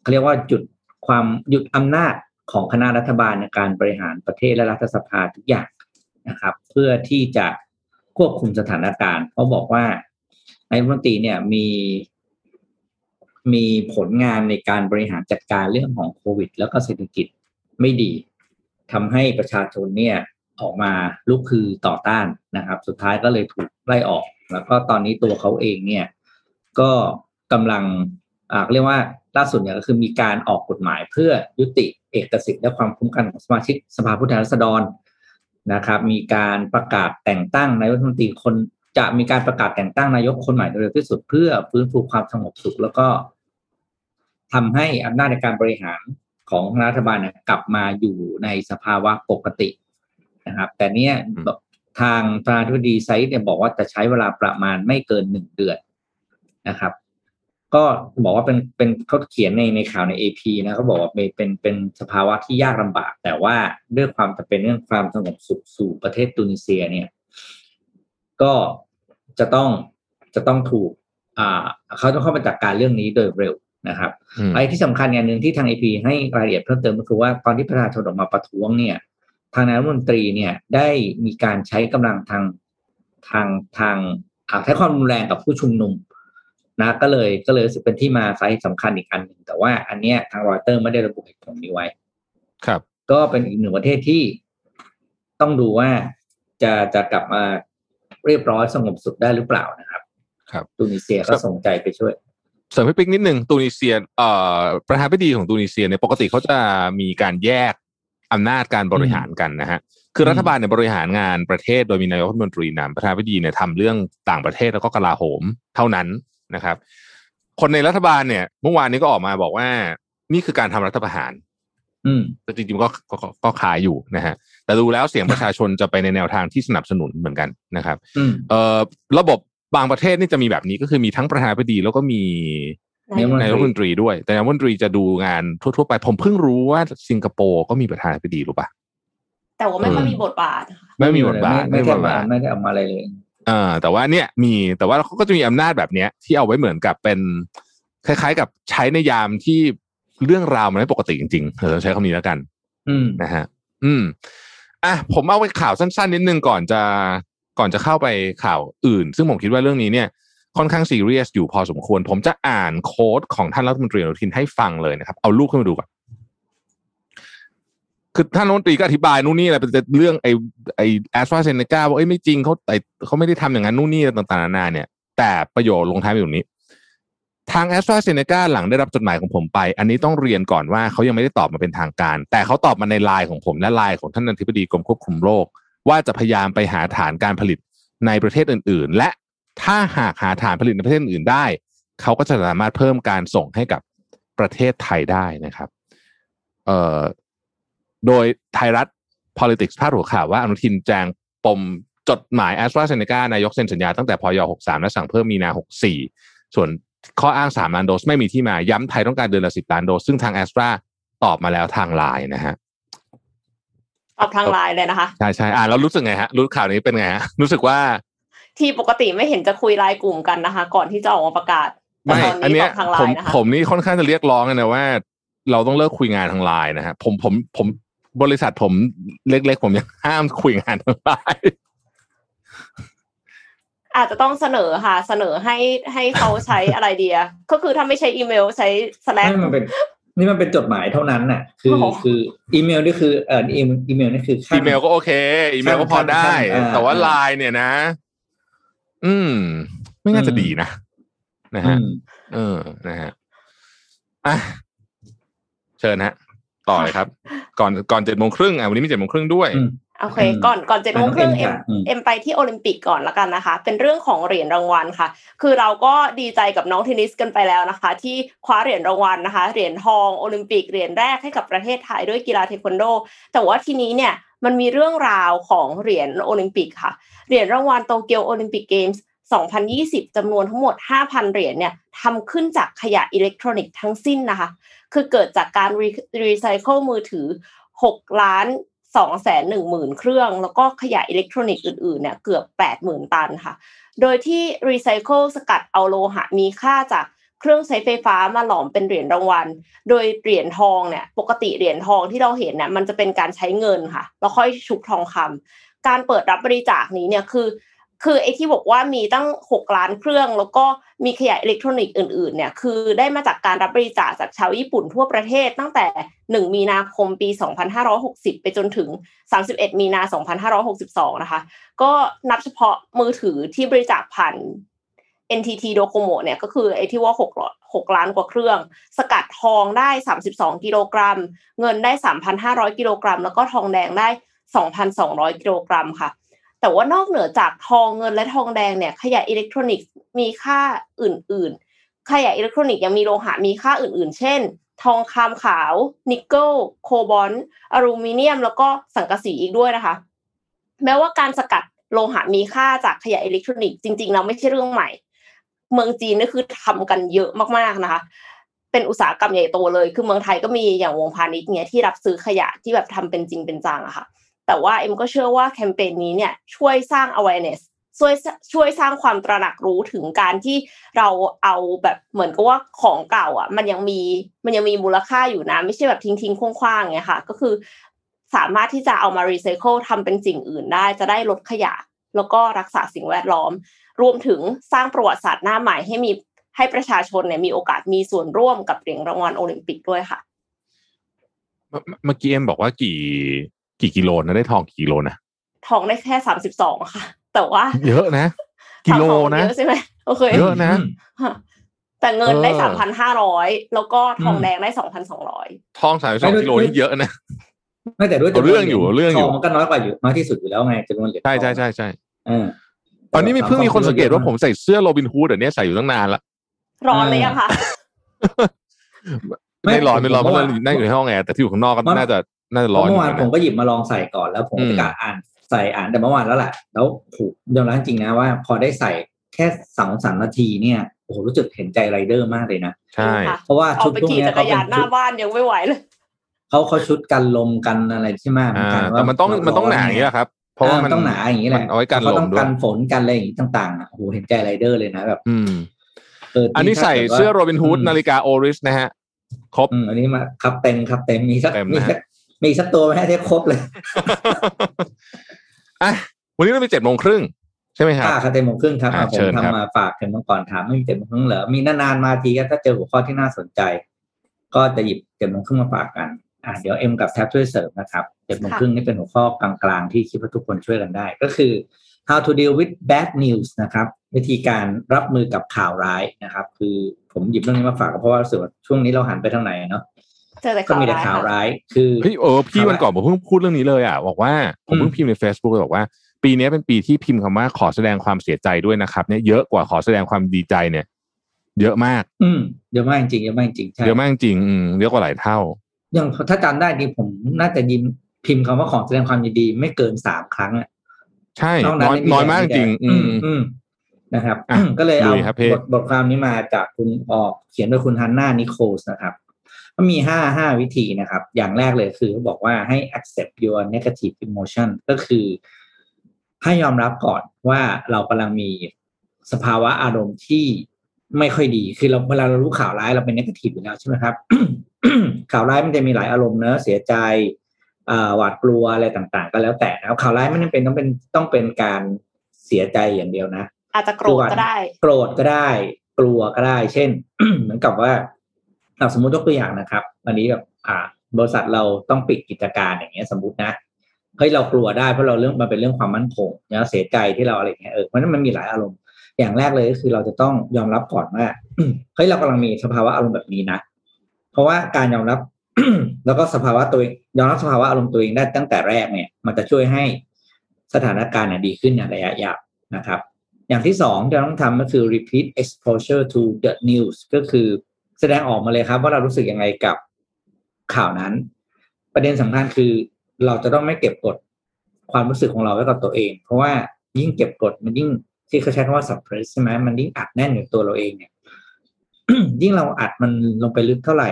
เขาเรียกว่าหยุดความหยุดอำนาจของคณะรัฐบาลในการบริหารประเทศและรัฐสภาทุกอย่างนะครับ เพื่อที่จะควบคุมสถานการณ์เขาบอกว่านายกรัฐมนตรีเนี่ยมี มีผลงานในการบริหารจัดการเรื่องของโควิด แล้วก็เศรษฐกิจไม่ดีทำให้ประชาชนเนี่ยออกมาลุกคือต่อต้านนะครับ สุดท้ายก็เลยถูกไล่ออก แล้วก็ตอนนี้ตัวเขาเองเนี่ยก็กำลังอ่าเรียกว่าล่าสุดเนี่ยก็คือมีการออกกฎหมายเพื่อยุติเอกสิทธิ์และความคุ้มกันของสมาชิกสภาผู้แทนราษฎรนะครับ มีการประกาศแต่งตั้งนายกรัฐมนตรีคน จะมีการประกาศแต่งตั้งนายกคนใหม่โดยเร็วที่สุด เพื่อฟื้นฟูความสงบสุข แล้วก็ทำให้อำนาจในการบริหารของรัฐบาลเนี่ยกลับมาอยู่ในสภาวะปกตินะครับ แต่เนี้ยอืมทางประธานาธิบดีไซด์เนี่ยบอกว่าจะใช้เวลาประมาณไม่เกินหนึ่งเดือนนะครับ ก็บอกว่าเป็นเป็นเขาเขียนในในข่าวใน AP นะเขาบอกว่าเป็นเป็นเป็นสภาวะที่ยากลำบาก แต่ว่าด้วยความจะเป็นเรื่องความสงบสุขสู่ประเทศตุนิเซียเนี่ย ก็จะต้องจะต้องถูกอ่าเขาต้องเข้ามาจัดการเรื่องนี้โดยเร็วนะครับอืมไอ้ที่สำคัญอย่างหนึ่งที่ทาง AP ให้รายละเอียดเพิ่มเติมก็คือว่าตอนที่ประชาชนออกมาประท้วงเนี่ย ทางนายกรัฐมนตรีเนี่ยได้มีการใช้กำลังทางทางทางอ่าใช้ความรุนแรงกับผู้ชุมนุมนะก็เลยก็เลยรู้สึกเป็นที่มาสาเหตุสำคัญอีกอันหนึ่งแต่ว่าอันเนี้ยทางรอยเตอร์ไม่ได้ระบุเหตุผลนี้ไว้ ครับ ก็เป็นอีกหนึ่งประเทศที่ต้องดูว่าจะจะกลับมา เรียบร้อยสงบสุขได้หรือเปล่านะครับ ครับตูนิเซียก็ส่งใจไปช่วยเสริมให้ปิ๊กนิดหนึ่งตูนิเซียเอ่อประธานาธิบดีของตูนิเซียเนี่ยปกติเขาจะมีการแยกอำนาจการบริหารกันนะฮะคือรัฐบาลเนี่ยบริหารงานประเทศโดยมีนายกรัฐมนตรีนำประธานาธิบดีเนี่ยทำเรื่องต่างประเทศแล้วก็กลาโหมเท่านั้นนะครับ คนในรัฐบาลเนี่ย เมื่อวานนี้ก็ออกมาบอกว่า นี่คือการทำรัฐประหาร อืมแต่จริงๆก็ก็ก็ก็ขายอยู่นะฮะ แต่ดูแล้วเสียงประชาชนจะไปในแนวทางที่สนับสนุนเหมือนกันนะครับอืมเอ่อระบบบางประเทศนี่จะมีแบบนี้ก็คือมีทั้งประธานาธิบดีแล้วก็มีนายกนายกรัฐมนตรีด้วย แต่นายกรัฐมนตรีจะดูงานทั่วๆ ไปผมเพิ่งรู้ว่าสิงคโปร์ก็มีประธานาธิบดีรู้ปะแต่ว่าไม่ค่อยมีบทบาทค่ะไม่มีบทบาทไม่มีไม่บได้ทมาบาทไม่ได้เอามาอะไรเลยอ่าแต่ว่าเนี่ยมีแต่ว่าเขาก็จะมีอำนาจแบบเนี้ย ที่เอาไว้เหมือนกับเป็น คล้าย ๆ กับใช้ในยามที่เรื่องราวมันไม่ปกติจริงๆเออใช้คำนี้แล้วกัน อืมนะฮะ อืม อะผมเอาไปข่าวสั้นๆนิดนึงก่อนจะก่อนจะเข้าไปข่าวอื่น ซึ่งผมคิดว่าเรื่องนี้เนี่ยค่อนข้างซีเรียสอยู่พอสมควร ผมจะอ่านโค้ดของท่านรัฐมนตรีอนุทินให้ฟังเลยนะครับ เอาลูกขึ้นมาดูก่อนคือท่านรัฐมนตรีก็อธิบายนู่นนี่อะไรเป็นเรื่องไอ้ไอ้แอสตราเซเนกาว่าเอ้ยไม่จริงเขาไอ้เขาไม่ได้ทำอย่างนั้นนู่นนี่ต่างๆนานาเนี่ย แต่ประโยชน์ลงท้ายไปอยู่นี้ ทางแอสตราเซเนกาหลังได้รับจดหมายของผมไป อันนี้ต้องเรียนก่อนว่าเขายังไม่ได้ตอบมาเป็นทางการ แต่เขาตอบมาในไลน์ของผมและไลน์ของท่านอธิบดีกรมควบคุมโรค ว่าจะพยายามไปหาฐานการผลิตในประเทศอื่น ๆ และถ้าหากหาฐานผลิตในประเทศอื่นได้ เขาก็จะสามารถเพิ่มการส่งให้กับประเทศไทยได้นะครับ เอ่อ โดยไทยรัฐ politics พาดหัวข่าวว่าอนุทินแจงปมจดหมายแอสตราเซเนกานายกเซ็นสัญญาตั้งแต่พย 63 และสั่งเพิ่มมีนา 64 ส่วน ข้ออ้าง3ล้านโดสไม่มีที่มาย้ำไทยต้องการเดือนละ10ล้านโดส ซึ่งทางแอสตราตอบมาแล้วทางไลน์นะฮะตอบทางไลน์เลยนะคะใช่ใช่อ่านแล้วรู้สึกไงฮะ รู้ข่าวนี้เป็นไงฮะรู้สึกว่า ที่ปกติไม่เห็นจะคุยไลน์กลุ่มกันนะคะ ก่อนที่จะออกมาประกาศแต่ไม่ตอนอันนี้เนี้ตยอบทางไลผมน์นะคะผมนี่ค่อนข้างจะเรียกร้องกันนะว่า เราต้องเลิกคุยงานทางไลน์นะฮะผมผมผมบริษัทผมเล็กๆ ผมยังห้ามคุยงานทางไลน์ อาจจะต้องเสนอค่ะ เสนอให้ให้เขาใช้อะไรเดีย ก็คือถ้าไม่ใช้อีเมลใช้ Slack นี่มันเป็นนี่มันเป็นจดหมายเท่านั้นน่ะ คือโอ้โหคืออีเมลนี่คือเอ่ออีเมลอีเมลนี่คือขั้นอีเมลก็โอเค อีเมลก็พอได้อ่าแต่ว่าไลน์เนี่ยนะ อืม ไม่น่าจะดีนะนะอืฮะมเออนะฮะอะเชิญฮะ ต่อเลยครับ ก่อนก่อนเจ็ดโมงครึ่งอะวันนี้มีเจ็ดโมงครึ่งด้วยอืม โอเคอืมก่อนก่อนเจ็ดโมงครึ่งอะน้เอ็องมเอ็มค่ะอืมเอ็มไปที่โอลิมปิกก่อนละกันนะคะ เป็นเรื่องของเหรียญรางวัลค่ะ คือเราก็ดีใจกับน้องเทนนิสกันไปแล้วนะคะ ที่คว้าเหรียญรางวัลนะคะ เหรียญทองโอลิมปิกเหรียญแรกให้กับประเทศไทยด้วยกีฬาเทควันโด แต่ว่าทีนี้เนี่ยมันมีเรื่องราวของเหรียญโอลิมปิกค่ะ เหรียญรางวัลโตเกียวโอลิมปิกเกมส์2020 จำนวนทั้งหมด 5,000 เหรียญเนี่ยทำขึ้นจากขยะอิเล็กทรอนิกส์ทั้งสิ้นนะคะ คือเกิดจากการรีไซเคิลมือถือ 6 ล้าน สองแสนหนึ่งหมื่นเครื่อง แล้วก็ขยะอิเล็กทรอนิกส์อื่นๆเนี่ยเกือบแปดหมื่นตันค่ะ โดยที่รีไซเคิลสกัดเอาโลหะมีค่าจากเครื่องใช้ไฟฟ้ามาหลอมเป็นเหรียญรางวัล โดยเหรียญทองเนี่ยปกติเหรียญทองที่เราเห็นเนี่ยมันจะเป็นการใช้เงินค่ะ แล้วค่อยชุบทองคำการเปิดรับบริจาคนี้เนี่ยคือ คือไอ้ที่บอกว่ามีตั้ง 6 ล้านเครื่อง แล้วก็มีขยะอิเล็กทรอนิกส์อื่นๆเนี่ยคือได้มาจากการรับบริจาคจากชาวญี่ปุ่นทั่วประเทศตั้งแต่ 1 มีนาคมปี 2560 ไปจนถึง 31 มีนา 2562 นะคะ ก็นับเฉพาะมือถือที่บริจาคผ่าน NTT Docomo เนี่ยก็คือไอ้ที่ว่า6 6ล้านกว่าเครื่อง สกัดทองได้ 32 กิโลกรัม เงินได้ 3,500 กิโลกรัม แล้วก็ทองแดงได้ 2,200 กิโลกรัมค่ะ แต่ว่านอกเหนือจากทองเงินและทองแดงเนี่ยขยะอิเล็กทรอนิกส์มีค่าอื่น ๆ ขยะอิเล็กทรอนิกส์ยังมีโลหะมีค่าอื่น ๆ เช่น ทองคำขาว นิกเกิลโคบอลต์อลูมิเนียม แล้วก็สังกะสีอีกด้วยนะคะ แม้ว่าการสกัดโลหะมีค่าจากขยะอิเล็กทรอนิกส์จริงๆเราไม่ใช่เรื่องใหม่ เมืองจีนนี่คือทำกันเยอะมากๆนะคะ เป็นอุตสาหกรรมใหญ่โตเลย คือเมืองไทยก็มีอย่างวงพาณิชย์เนี้ยที่รับซื้อขยะที่แบบทำเป็นจริงเป็นจังอะค่ะ แต่ว่าเอ็มก็เชื่อว่าแคมเปญนี้เนี่ยช่วยสร้าง awareness ช่วยช่วยสร้างความตระหนักรู้ถึงการที่เราเอาแบบเหมือนกับว่าของเก่าอะ มันยังมีมันยังมีมูลค่าอยู่นะ ไม่ใช่แบบทิ้งทิ้งคว้างๆไงค่ะ ก็คือสามารถที่จะเอามารีไซเคิลทำเป็นสิ่งอื่นได้ จะได้ลดขยะ แล้วก็รักษาสิ่งแวดล้อม รวมถึงสร้างประวัติศาสตร์หน้าใหม่ให้มีให้ประชาชนเนี่ยมีโอกาสมีส่วนร่วมกับเหรียญรางวัลโอลิมปิกด้วยค่ะ เมื่อกี้เอ็มบอกว่ากี่ กี่กิโลนะได้ทองกี่กิโลนะทองได้แค่สามสิบสองค่ะ แต่ว่า เยอะนะ กิโลนะเยอะใช่ไหมโอเคเยอะนะแต่เงินได้เออสามพันห้าร้อยแล้วก็ทองอืมแดงได้สองพันสองร้อยทองสามสิบสองกิโลนี่เยอะนะไม่แต่ด้วยเอาเรื่องอยู่เอาเรื่องอยู่ทมันก็น้อยกว่าอยู่น้อยที่สุดอยู่แล้วไงจำนวนเหรียญใช่ใช่ใช่ใช่เออตอนนี้มีเพิ่งมีคนสังเกตว่าผมใส่เสื้อโรบินฮูดเดี๋ยวนี้ใส่อยู่ตั้งนานละร้อนเลยยังคะไม่ร้อนไม่ร้อนเพราะเรานั่งอยู่ในห้องแอร์แต่ที่อยู่ข้างนอกก็น่าจะ น่าจะเพร้อนราะอเมื่ยู่อวานนะผมก็หยิบมาลองใส่ก่อนแล้วผมอืมจะกะอ่านใส่อ่านแต่เมื่อวานแล้วแหละแล้วถูกยอมรับจริงนะว่า พอได้ใส่แค่สองสามนาทีเนี่ยโอ้โหรู้สึกเห็นใจไรเดอร์มากเลยนะใช่เพราะว่าเอาชุดไปพวกขี่เนี้ยจักเขารเป็ยานนหน้าชุดบ้านยังไม่ไหวเลยเขาเขาชุดกันลมกันอะไรใช่ไหมอ่ากันแต่มันต้องมันต้องหนาอย่างนี้แหละครับเพราะว่ามันต้องหนาอย่างนี้แหละมันเอาไว้กันเขาลต้มองด้วกัยนฝนกันอะไรอย่างนี้ต่างๆอะโอ้โหเห็นใจไรเดอร์เลยนะแบบ อืมเอออันนี้ใส่ถ้ากิดว่าเสื้อโรบินฮูดอืมนาฬิกาโอริสนะฮะครบอืมอันนี้มาครับเต็มครับเต็มมีสักเต็มมีนะสัก มีสักตัวไหมให้ได้ครบเลยอะวันนี้เรามีเจ็ดโมงครึ่งใช่ไหมครับค่ะครับเต็มโมงครึ่งครับอ่าอะผเชิมญครับทำมาฝากกันเมื่อก่อนถามไม่มีเต็มโมงครึ่งเหรอมีนานๆมาทีก็ถ้าเจอหัวข้อที่น่าสนใจ ก็จะหยิบเต็มโมงครึ่งมาฝากกันอะเดี๋ยวเอ็มกับแท็บช่วยเสริมนะครับเจ็ดโมงครึ่งนี่เป็นหัวข้อกลางๆที่คิดว่าทุกคนช่วยกันได้ ก็คือ how to deal with bad news นะครับ วิธีการรับมือกับข่าวร้ายนะครับ คือผมหยิบเรื่องนี้มาฝากเพราะว่ารู้สึกว่าช่วงนี้เราหันไปทางไหนเนาะ เจอแต่ก็ข่าวมีแต่ร้ายข่าวค่ะร้าย คือเฮ้ยเออพี่วันก่อนผมเพิ่งพูดเรื่องนี้เลยอะบอกว่าผมเพิ่งพิมพ์ใน Facebook เลยบอกว่า ปีนี้เป็นปีที่พิมพ์คำว่าขอแสดงความเสียใจด้วยนะครับเนี่ยเยอะกว่าขอแสดงความดีใจเนี่ย เยอะมาก อืมเยอะมากจริงเยอะมากจริงใช่เยอะมากจริงอืมเยอะกว่าหลายเท่าอย่างถ้าจำได้ดีผมน่าจะยินพิมพ์คำว่าของแสดงความยินดีไม่เกินสามครั้งอะใช่นอกนั้นน้อยไม่มีน้อยมากแต่จริง อือืมมอืมนะครับอะก็เลยเอาลุยครับพี่บทบทความนี้มาจากคุณออกเขียนโดยคุณฮันนานิโคลส์นะครับ ก็มีห้าห้าวิธีนะครับ อย่างแรกเลยคือเขาบอกว่าให้ accept your negative emotion ก็คือ ให้ยอมรับก่อนว่าเรากำลังมีสภาวะอารมณ์ที่ไม่ค่อยดี คือเราเวลาเรารู้ข่าวร้ายเราเป็น negative อยู่แล้วใช่ไหมครับ ข่าวร้ายมันจะมีหลายอารมณ์เนอะเสียใจอ่าหวาดกลัวอะไรต่างๆ ก็แล้วแต่นะครับข่าวร้ายไม่จำเป็นต้องเป็นต้องเป็นการเสียใจอย่างเดียวนะ อาจจะโกรธก็ได้ โกรธก็ได้ กลัวก็ได้ เช่น เหมือนกับว่า เราสมมุติยกตัวอย่างนะครับวันนี้แบบอ่าบริษัทเราต้องปิดกิจการอย่างเงี้ยสมมตินะเฮ้ยเรากลัวได้เพราะเราเรื่องมันเป็นเรื่องความมั่นคงแล้วเสียใจที่เราอะไรเงี้ยเออเพราะนั้นมันมีหลายอารมณ์อย่างแรกเลยก็คือเราจะต้องยอมรับก่อนว่าเฮ้ยเรากำลังมีสภาวะอารมณ์แบบนี้นะ เพราะว่าการยอมรับแล้วก็สภาวะตัวเองยอมรับสภาวะอารมณ์ตัวเองได้ตั้งแต่แรกเนี่ย มันจะช่วยให้สถานการณ์เนี่ยดีขึ้นในระยะยาวนะครับ อย่างที่สองที่เราต้องทำก็คือ repeat exposure to the news ก็คือ แสดงออกมาเลยครับ ว่าเรารู้สึกยังไงกับข่าวนั้น ประเด็นสำคัญคือเราจะต้องไม่เก็บกดความรู้สึกของเราไว้กับตัวเอง เพราะว่ายิ่งเก็บกดมันยิ่งที่เขาใช้คำว่า suppress ใช่ไหมมันยิ่งอัดแน่นอยู่ตัวเราเองเนี่ยยิ่งเราอัดมันลงไปลึกเท่าไหร่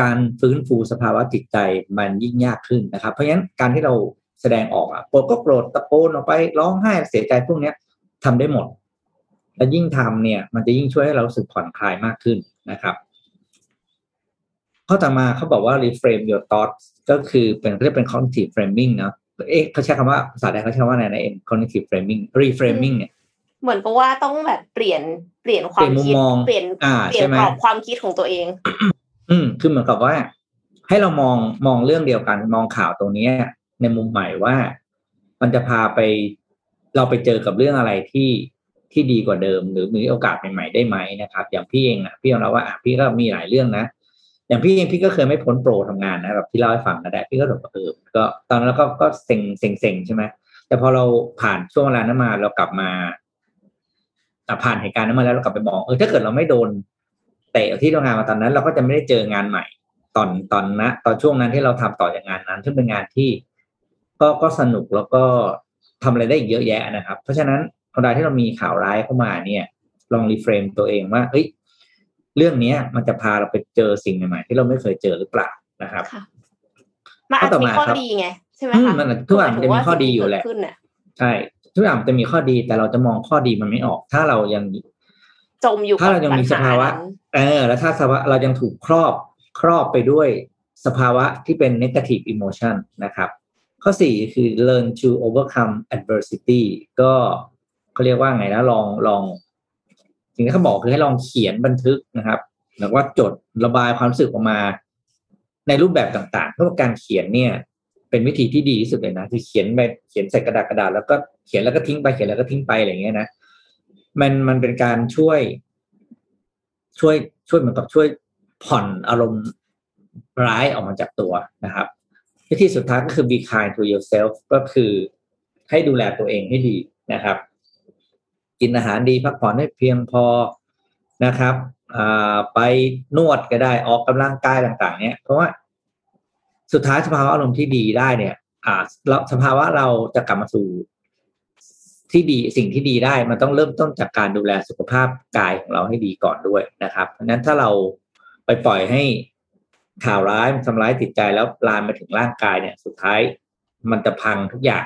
การฟื้นฟูสภาวะจิตใจมันยิ่งยากขึ้นนะครับ เพราะฉะนั้นการที่เราแสดงออกอะโกรธก็โกรธตะโกนออกไปร้องไห้เสียใจพวกเนี้ยทำได้หมด และยิ่งทำเนี่ย มันจะยิ่งช่วยให้เรารู้สึกผ่อนคลายมากขึ้นนะครับ ข้อต่อมาเขาบอกว่า reframe your thoughts ก็คือเป็นเรียกเป็น cognitive framing เนาะเอ๊ะเขาใช้คำว่าภาษาไทยเขาใช้คำว่าอะไรนะเอ็ม cognitive framing reframing เนี่ยเหมือนกับว่าต้องแบบเปลี่ยนเปลี่ยนความเปลี่ยนมุมคิดมองเปลี่ยนอ่าเปลี่ยใช่นไหมกรอบความคิดของตัวเอง อืมคือเหมือนกับว่า ให้เรามองมองเรื่องเดียวกัน มองข่าวตรงเนี้ยในมุมใหม่ว่า มันจะพาไป เราไปเจอกับเรื่องอะไรที่ ที่ดีกว่าเดิม หรือมีโอกาสใหม่ๆได้ไหมนะครับ อย่างพี่เองอะพี่ยอมรับว่าอะพี่ก็มีหลายเรื่องนะอย่างพี่เองพี่ก็เคยไม่พ้นโปรทำงานนะแบบที่เล่าให้ฟังนะแดพี่ก็แบบเออก็ตอนนั้นเราก็ก็เซ็งเซ็งเซ็งใช่ไหมแต่พอเราผ่านช่วงเวลานั้นมาเรากลับมาอ่ผ่านเหตุการณ์นั้นมาแล้วเรากลับไปมองเออถ้าเกิดเราไม่โดนเตะที่ทำงานมาตอนนั้น เราก็จะไม่ได้เจองานใหม่ ตอนตอนนะตอนช่วงนั้นที่เราทำต่อจากงานนั้น ซึ่งเป็นงานที่ก็ก็สนุกแล้วก็ทำอะไรได้อีกเยอะแยะนะครับ เพราะฉะนั้น เวลาที่เรามีข่าวร้ายเข้ามาเนี่ย ลองรีเฟรมตัวเองว่าเฮ้ยเรื่องเนี้ย มันจะพาเราไปเจอสิ่งใหม่ๆที่เราไม่เคยเจอหรือเปล่านะครับค่ะมันอาจจะมีข้อดีไงใช่ไหมอืมคะมันทุกอย่างมันจะมีข้อดีอยู่แหละขึ้นเนี่ยใช่ทุกอย่างมันจะมีข้อดีแต่เราจะมองข้อดีมันไม่ออก ถ้าเรายังจมอยู่กับถ้าเรายังมีสภาวะปัญหนั้นเออ แล้วถ้าสภาวะเรายังถูกครอบครอบไปด้วยสภาวะที่เป็น negative emotion นะครับ ข้อสี่คือ learn to overcome adversity ก็ เขาเรียกว่าไงนะลองลองสิ่งที่เขาบอกคือให้ลองเขียนบันทึกนะครับหรือว่าจดระบายความรู้สึกออกมา ในรูปแบบต่างๆเพราะว่าการเขียนเนี่ย เป็นวิธีที่ดีที่สุดเลยนะคือเขียนไปเขียนใส่กระดาษกระดาษแล้วก็เขียนแล้วก็ทิ้งไปเขียนแล้วก็ทิ้งไปอะไรอย่างเงี้ยนะมันมันเป็นการช่วย ช่วยช่วยเหมือนกับช่วยผ่อนอารมณ์ร้ายออกมาจากตัวนะครับวิธีสุดท้ายก็คือ be kind to yourself ก็คือให้ดูแลตัวเองให้ดีนะครับ กินอาหารดีพักผ่อนให้เพียงพอนะครับไปนวดก็ได้ออกกำลังกายต่างๆ เนี่ยเพราะว่าสุดท้ายสภาวะอารมณ์ที่ดีได้เนี่ย อ่าสภาวะเราจะกลับมาสู่ที่ดีสิ่งที่ดีได้มันต้องเริ่มต้นจากการดูแลสุขภาพกายของเราให้ดีก่อนด้วยนะครับ เพราะนั้นถ้าเราไปปล่อยให้ข่าวร้ายมันทำร้ายจิตใจแล้วลามไปถึงร่างกายเนี่ย สุดท้ายมันจะพังทุกอย่าง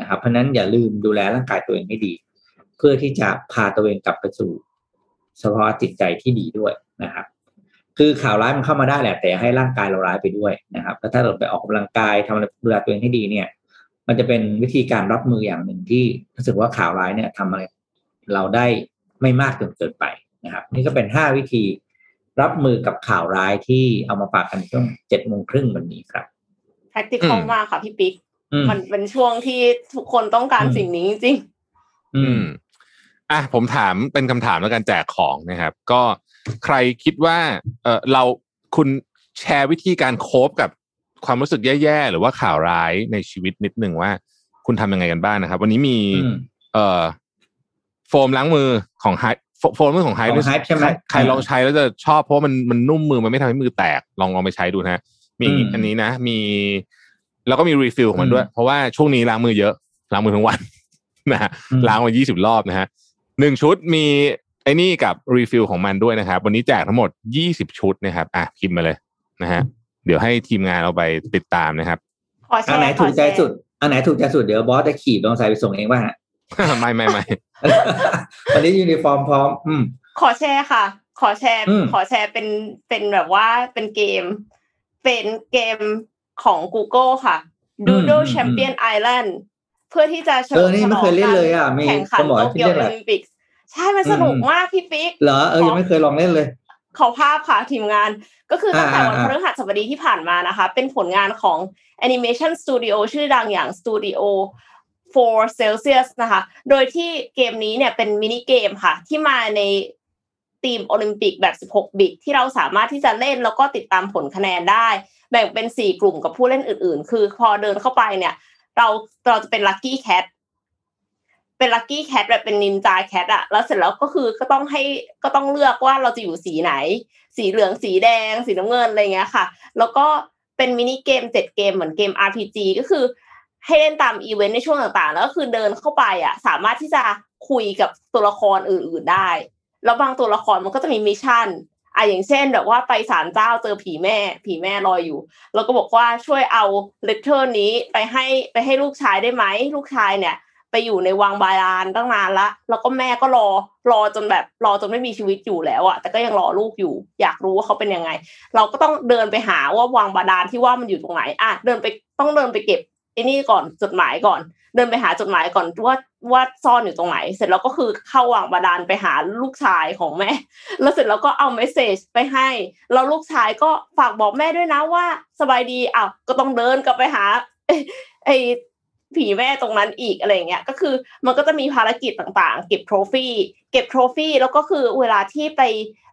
นะครับ เพราะนั้นอย่าลืมดูแลร่างกายตัวเองให้ดี เพื่อที่จะพาตัวเองกลับไปสู่สภาวะจิตใจที่ดีด้วยนะครับ คือข่าวร้ายมันเข้ามาได้แหละ แต่อย่าให้ร่างกายเราร้ายไปด้วยนะครับแล้วถ้าเราไปออกกำลังกายทำอะไรดูแลตัวเองให้ดีเนี่ย มันจะเป็นวิธีการรับมืออย่างหนึ่งที่รู้สึกว่าข่าวร้ายเนี่ยทำอะไรเราได้ไม่มากจนเกินไปนะครับ นี่ก็เป็นห้าวิธีรับมือกับข่าวร้ายที่เอามาฝากกันช่วงเจ็ดโมงครึ่งวันนี้ครับ practical อืมมากค่ะพี่ปิ๊กอืมมันเป็นช่วงที่ทุกคนต้องการอืมสิ่งนี้จริง อือืมม อะผมถามเป็นคำถามแล้วกันแจกของนะครับ ก็ใครคิดว่าเออเราคุณแชร์วิธีการโคบกับความรู้สึกแย่ๆ หรือว่าข่าวร้ายในชีวิตนิดหนึ่งว่า คุณทำยังไงกันบ้างนะครับ วันนี้มีอืมเอ่อโฟมล้างมือของไฮโฟมล้างมือของไฮของ Hype ใช่ไหมใครลองใช้แล้วจะชอบเพราะว่ามันมันนุ่มมือมันไม่ทำให้มือแตกลองลองไปใช้ดูนะฮะมีอืมอันนี้นะมี แล้วก็มี refill ของมันด้วยอืมเพราะว่าช่วงนี้ล้างมือเยอะล้างมือทั้งวันนะฮะอืมล้างมา20รอบนะฮะ หนึ่งชุดมีไอ้นี่กับ refill ของมันด้วยนะครับ วันนี้แจกทั้งหมด20ชุดนะครับอะพิมพ์มาเลยนะฮะเดี๋ยวให้ทีมงานเอาไปติดตามนะครับๆขอแชอันร์ไหนขถูอกใจแชร์สุดอันไหนถูกใจสุดเดี๋ยวบอสจะขี่ลองใส่ไปส่งเองว่าฮะไม่ไม่ไม่วันนี้ยูนิฟอร์มพร้อม อืม ขอแชร์ค่ะ ขอแชร์อืมขอแชร์เป็นเป็นแบบว่าเป็นเกม เป็นเกมของ Google ค่ะ Doodle Champion Island เพื่อที่จะเฉเอลิอมนี่ฉลไม่องเคยเล่นเลยอะมีแข่งขันสมอโตที่เกียวเล่นโออะลิมปิกใช่มันสนุกมากพี่ปิ๊กเหรอเออยังไม่เคยลองเล่นเลยขอภาพค่ะทีมงาน ก็คือตั้งแต่อ่าวันอ่าพฤหัสบดีที่ผ่านมานะคะ เป็นผลงานของ Animation Studio ชื่อดังอย่าง Studio 4 Celsius นะคะ โดยที่เกมนี้เนี่ยเป็นมินิเกมค่ะ ที่มาในธีมโอลิมปิกแบบ 16 บิต ที่เราสามารถที่จะเล่นแล้วก็ติดตามผลคะแนนได้ แบ่งเป็น 4 กลุ่มกับผู้เล่นอื่น ๆ คือพอเดินเข้าไปเนี่ย เราเราจะเป็น lucky cat เป็น lucky cat แบบเป็น ninja cat อะแล้วเสร็จแล้วก็คือก็ต้องให้ก็ต้องเลือกว่าเราจะอยู่สีไหน สีเหลืองสีแดง สีน้ำเงินอะไรเงี้ยค่ะ แล้วก็เป็นมินิเกมเจ็ดเกมเหมือนเกม RPG ก็คือให้เล่นตามอีเวนต์ในช่วงต่างๆ แล้วก็คือเดินเข้าไปอะสามารถที่จะคุยกับตัวละครอื่น ๆได้ แล้วบางตัวละครมันก็จะมี mission อะอย่างเช่นแบบว่าไปศาลเจ้าเจอผีแม่ ผีแม่รออยู่ แล้วก็บอกว่าช่วยเอา letter นี้ไปให้ไปให้ลูกชายได้ไหมลูกชายเนี่ย ไปอยู่ในวังบาดาลตั้งนานละ แล้วก็แม่ก็รอรอจนแบบรอจนไม่มีชีวิตอยู่แล้วอะแต่ก็ยังรอลูกอยู่ อยากรู้ว่าเขาเป็นยังไง เราก็ต้องเดินไปหาว่าวังบาดาลที่ว่ามันอยู่ตรงไหนอะเดินไปต้องเดินไปเก็บไอ้นี่ก่อนจดหมายก่อน เดินไปหาจดหมายก่อนว่า ว่าซ่อนอยู่ตรงไหน เสร็จแล้วก็คือเข้าวังบาดาลไปหาลูกชายของแม่ แล้วเสร็จแล้วก็เอาเมสเซจไปให้ แล้วลูกชายก็ฝากบอกแม่ด้วยนะว่าสบายดีอ้าวก็ต้องเดินกลับไปหาไอ้ผีแม่ตรงนั้นอีกอะไรเงี้ย ก็คือมันก็จะมีภารกิจต่างๆ เก็บโทรฟี่ เก็บโทรฟี่ แล้วก็คือเวลาที่ไป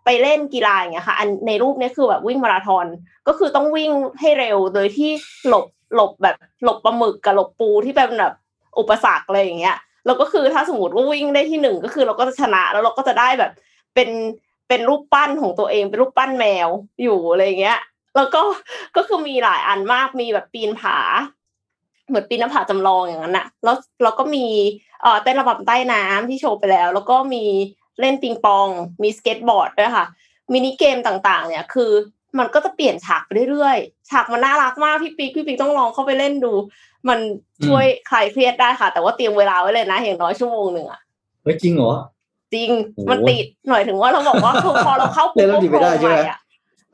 ไปเล่นกีฬาอย่างเงี้ยค่ะ อันในรูปนี้คือแบบวิ่งมาราธอน ก็คือต้องวิ่งให้เร็วโดยที่หลบหลบแบบหลบปลาหมึกกับหลบปูที่เป็นแบบอุปสรรคอะไรอย่างเงี้ย แล้วก็คือถ้าสมมติว่าวิ่งได้ที่หนึ่งก็คือเราก็จะชนะแล้วเราก็จะได้แบบเป็นเป็นรูปปั้นของตัวเองเป็นรูปปั้นแมวอยู่อะไรเงี้ย แล้วก็ก็คือมีหลายอันมากมีแบบปีนผา เหมือนปีนหน้าผาจำลองอย่างนั้นอะแล้วเราก็มีเอ่อเต้นระบำใต้น้ำที่โชว์ไปแล้ว แล้วก็มีเล่นปิงปอง มีสเก็ตบอร์ดด้วยค่ะมินิเกมต่างๆ เนี่ยคือมันก็จะเปลี่ยนฉากไปเรื่อยๆ ฉากมันน่ารักมากพี่ปิ๊กพี่ปิ๊กต้องลองเข้าไปเล่นดู มันช่วยคลายเครียดได้ค่ะ แต่ว่าเตรียมเวลาไว้เลยนะ อย่างน้อยชั่วโมงหนึ่งอะเฮ้ยจริงเหรอจริงโอ้โหมันติดหน่อยถึงว่าเราบอกว่าคือพอเราเข้าเล่นแล้ว Google หนีไม่ได้ Chrome ใช่ไหมใหม่อะ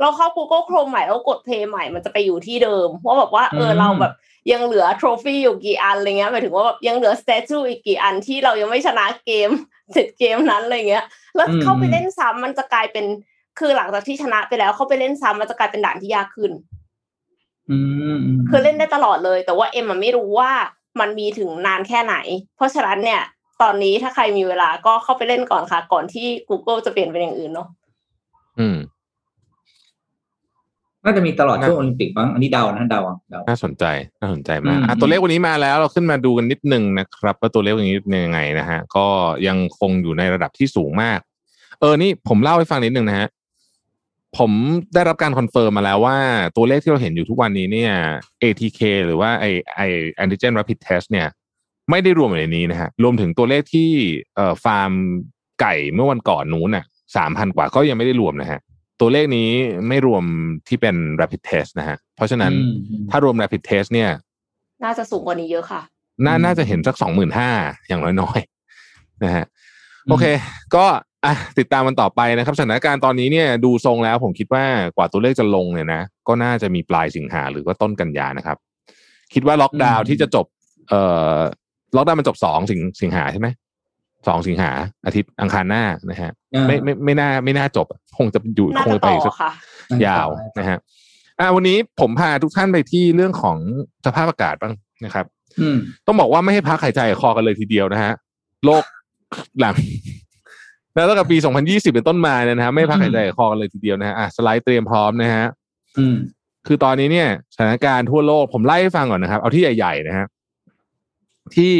เราเข้า Google Chrome ใหม่แล้วกด play ใหม่มันจะไปอยู่ที่เดิมว่าแบบว่าเอออืมเราแบบยังเหลือ trophy อยู่กี่อันอะไรเงี้ยหมายถึงว่าแบบยังเหลือ stage อยู่อีกกี่อันที่เรายังไม่ชนะเกมเสร็จเกมนั้นอะไรเงี้ย แล้วเข้าไปเล่นซ้ำมันจะกลายเป็นคือหลังจากที่ชนะไปแล้วเข้าไปเล่นซ้ำมันจะกลายเป็นด่านที่ยากขึ้นอืมม คือเล่นได้ตลอดเลย แต่ว่าเอ็มมันไม่รู้ว่ามันมีถึงนานแค่ไหน เพราะฉะนั้นเนี่ย ตอนนี้ถ้าใครมีเวลาก็เข้าไปเล่นก่อนค่ะ ก่อนที่ Google จะเปลี่ยนเป็นอย่างอื่นเนาะอืมน่าจะมีตลอดช่วงโอลิมปิกมั้งอันนี้เดานะเดาอะเดาน่าสนใจน่าสนใจมากอืมอะตัวเลขวันนี้มาแล้วเราขึ้นมาดูกันนิดนึงนะครับ ว่าตัวเลขวันนี้เป็นยังไงนะฮะ ก็ยังคงอยู่ในระดับที่สูงมาก เออนี่ผมเล่าให้ฟังนิดนึงนะฮะ ผมได้รับการ confirm มาแล้วว่าตัวเลขที่เราเห็นอยู่ทุกวันนี้เนี่ย ATK หรือว่าไอไอ antigen rapid test เนี่ย ไม่ได้รวมอยู่ในนี้นะฮะรวมถึงตัวเลขที่เอ่อฟาร์มไก่เมื่อวันก่อนนู้นน่ะสามพันกว่าก็ยังไม่ได้รวมนะฮะตัวเลขนี้ไม่รวมที่เป็น rapid test นะฮะเพราะฉะนั้นอืมถ้ารวม rapid test เนี่ย น่าจะสูงกว่านี้เยอะค่ะ น่าอืมน่าจะเห็นสักสองหมื่นห้าอย่างน้อยๆนะฮะอืมโอเค ก็ อะติดตามมันต่อไปนะครับสถานการณ์ตอนนี้เนี่ยดูทรงแล้วผมคิดว่ากว่าตัวเลขจะลงเนี่ยนะก็น่าจะมีปลายสิงหาหรือว่าต้นกันยานะครับ คิดว่าล็อกดาวน์ที่จะจบ เอ่อล็อกดาวน์มันจบสองสิงสิงหาใช่ไหมสองสิงหาอาทิตย์อังคารหน้านะฮะอ่าไม่ไม่ไม่น่าไม่น่าจบอะคงจะอยู่น่าคงจะจะไปต่อีกสัอกค่ะยาวนะฮะอ่าวันนี้ผมพาทุกท่านไปที่เรื่องของสภาพอากาศบ้างนะครับอืมต้องบอกว่าไม่ให้พักหายใจคอกันเลยทีเดียวนะฮะโลกหลัง แล้วตั้งแต่ปี 2020 เป็นต้นมาเนี่ยนะฮะไม่ให้พักหายใจคอกันเลยทีเดียวนะฮะอะสไลด์เตรียมพร้อมนะฮะอืมคือตอนนี้เนี่ยสถานการณ์ทั่วโลกผมไล่ให้ฟังก่อนนะครับ เอาที่ใหญ่ๆนะฮะที่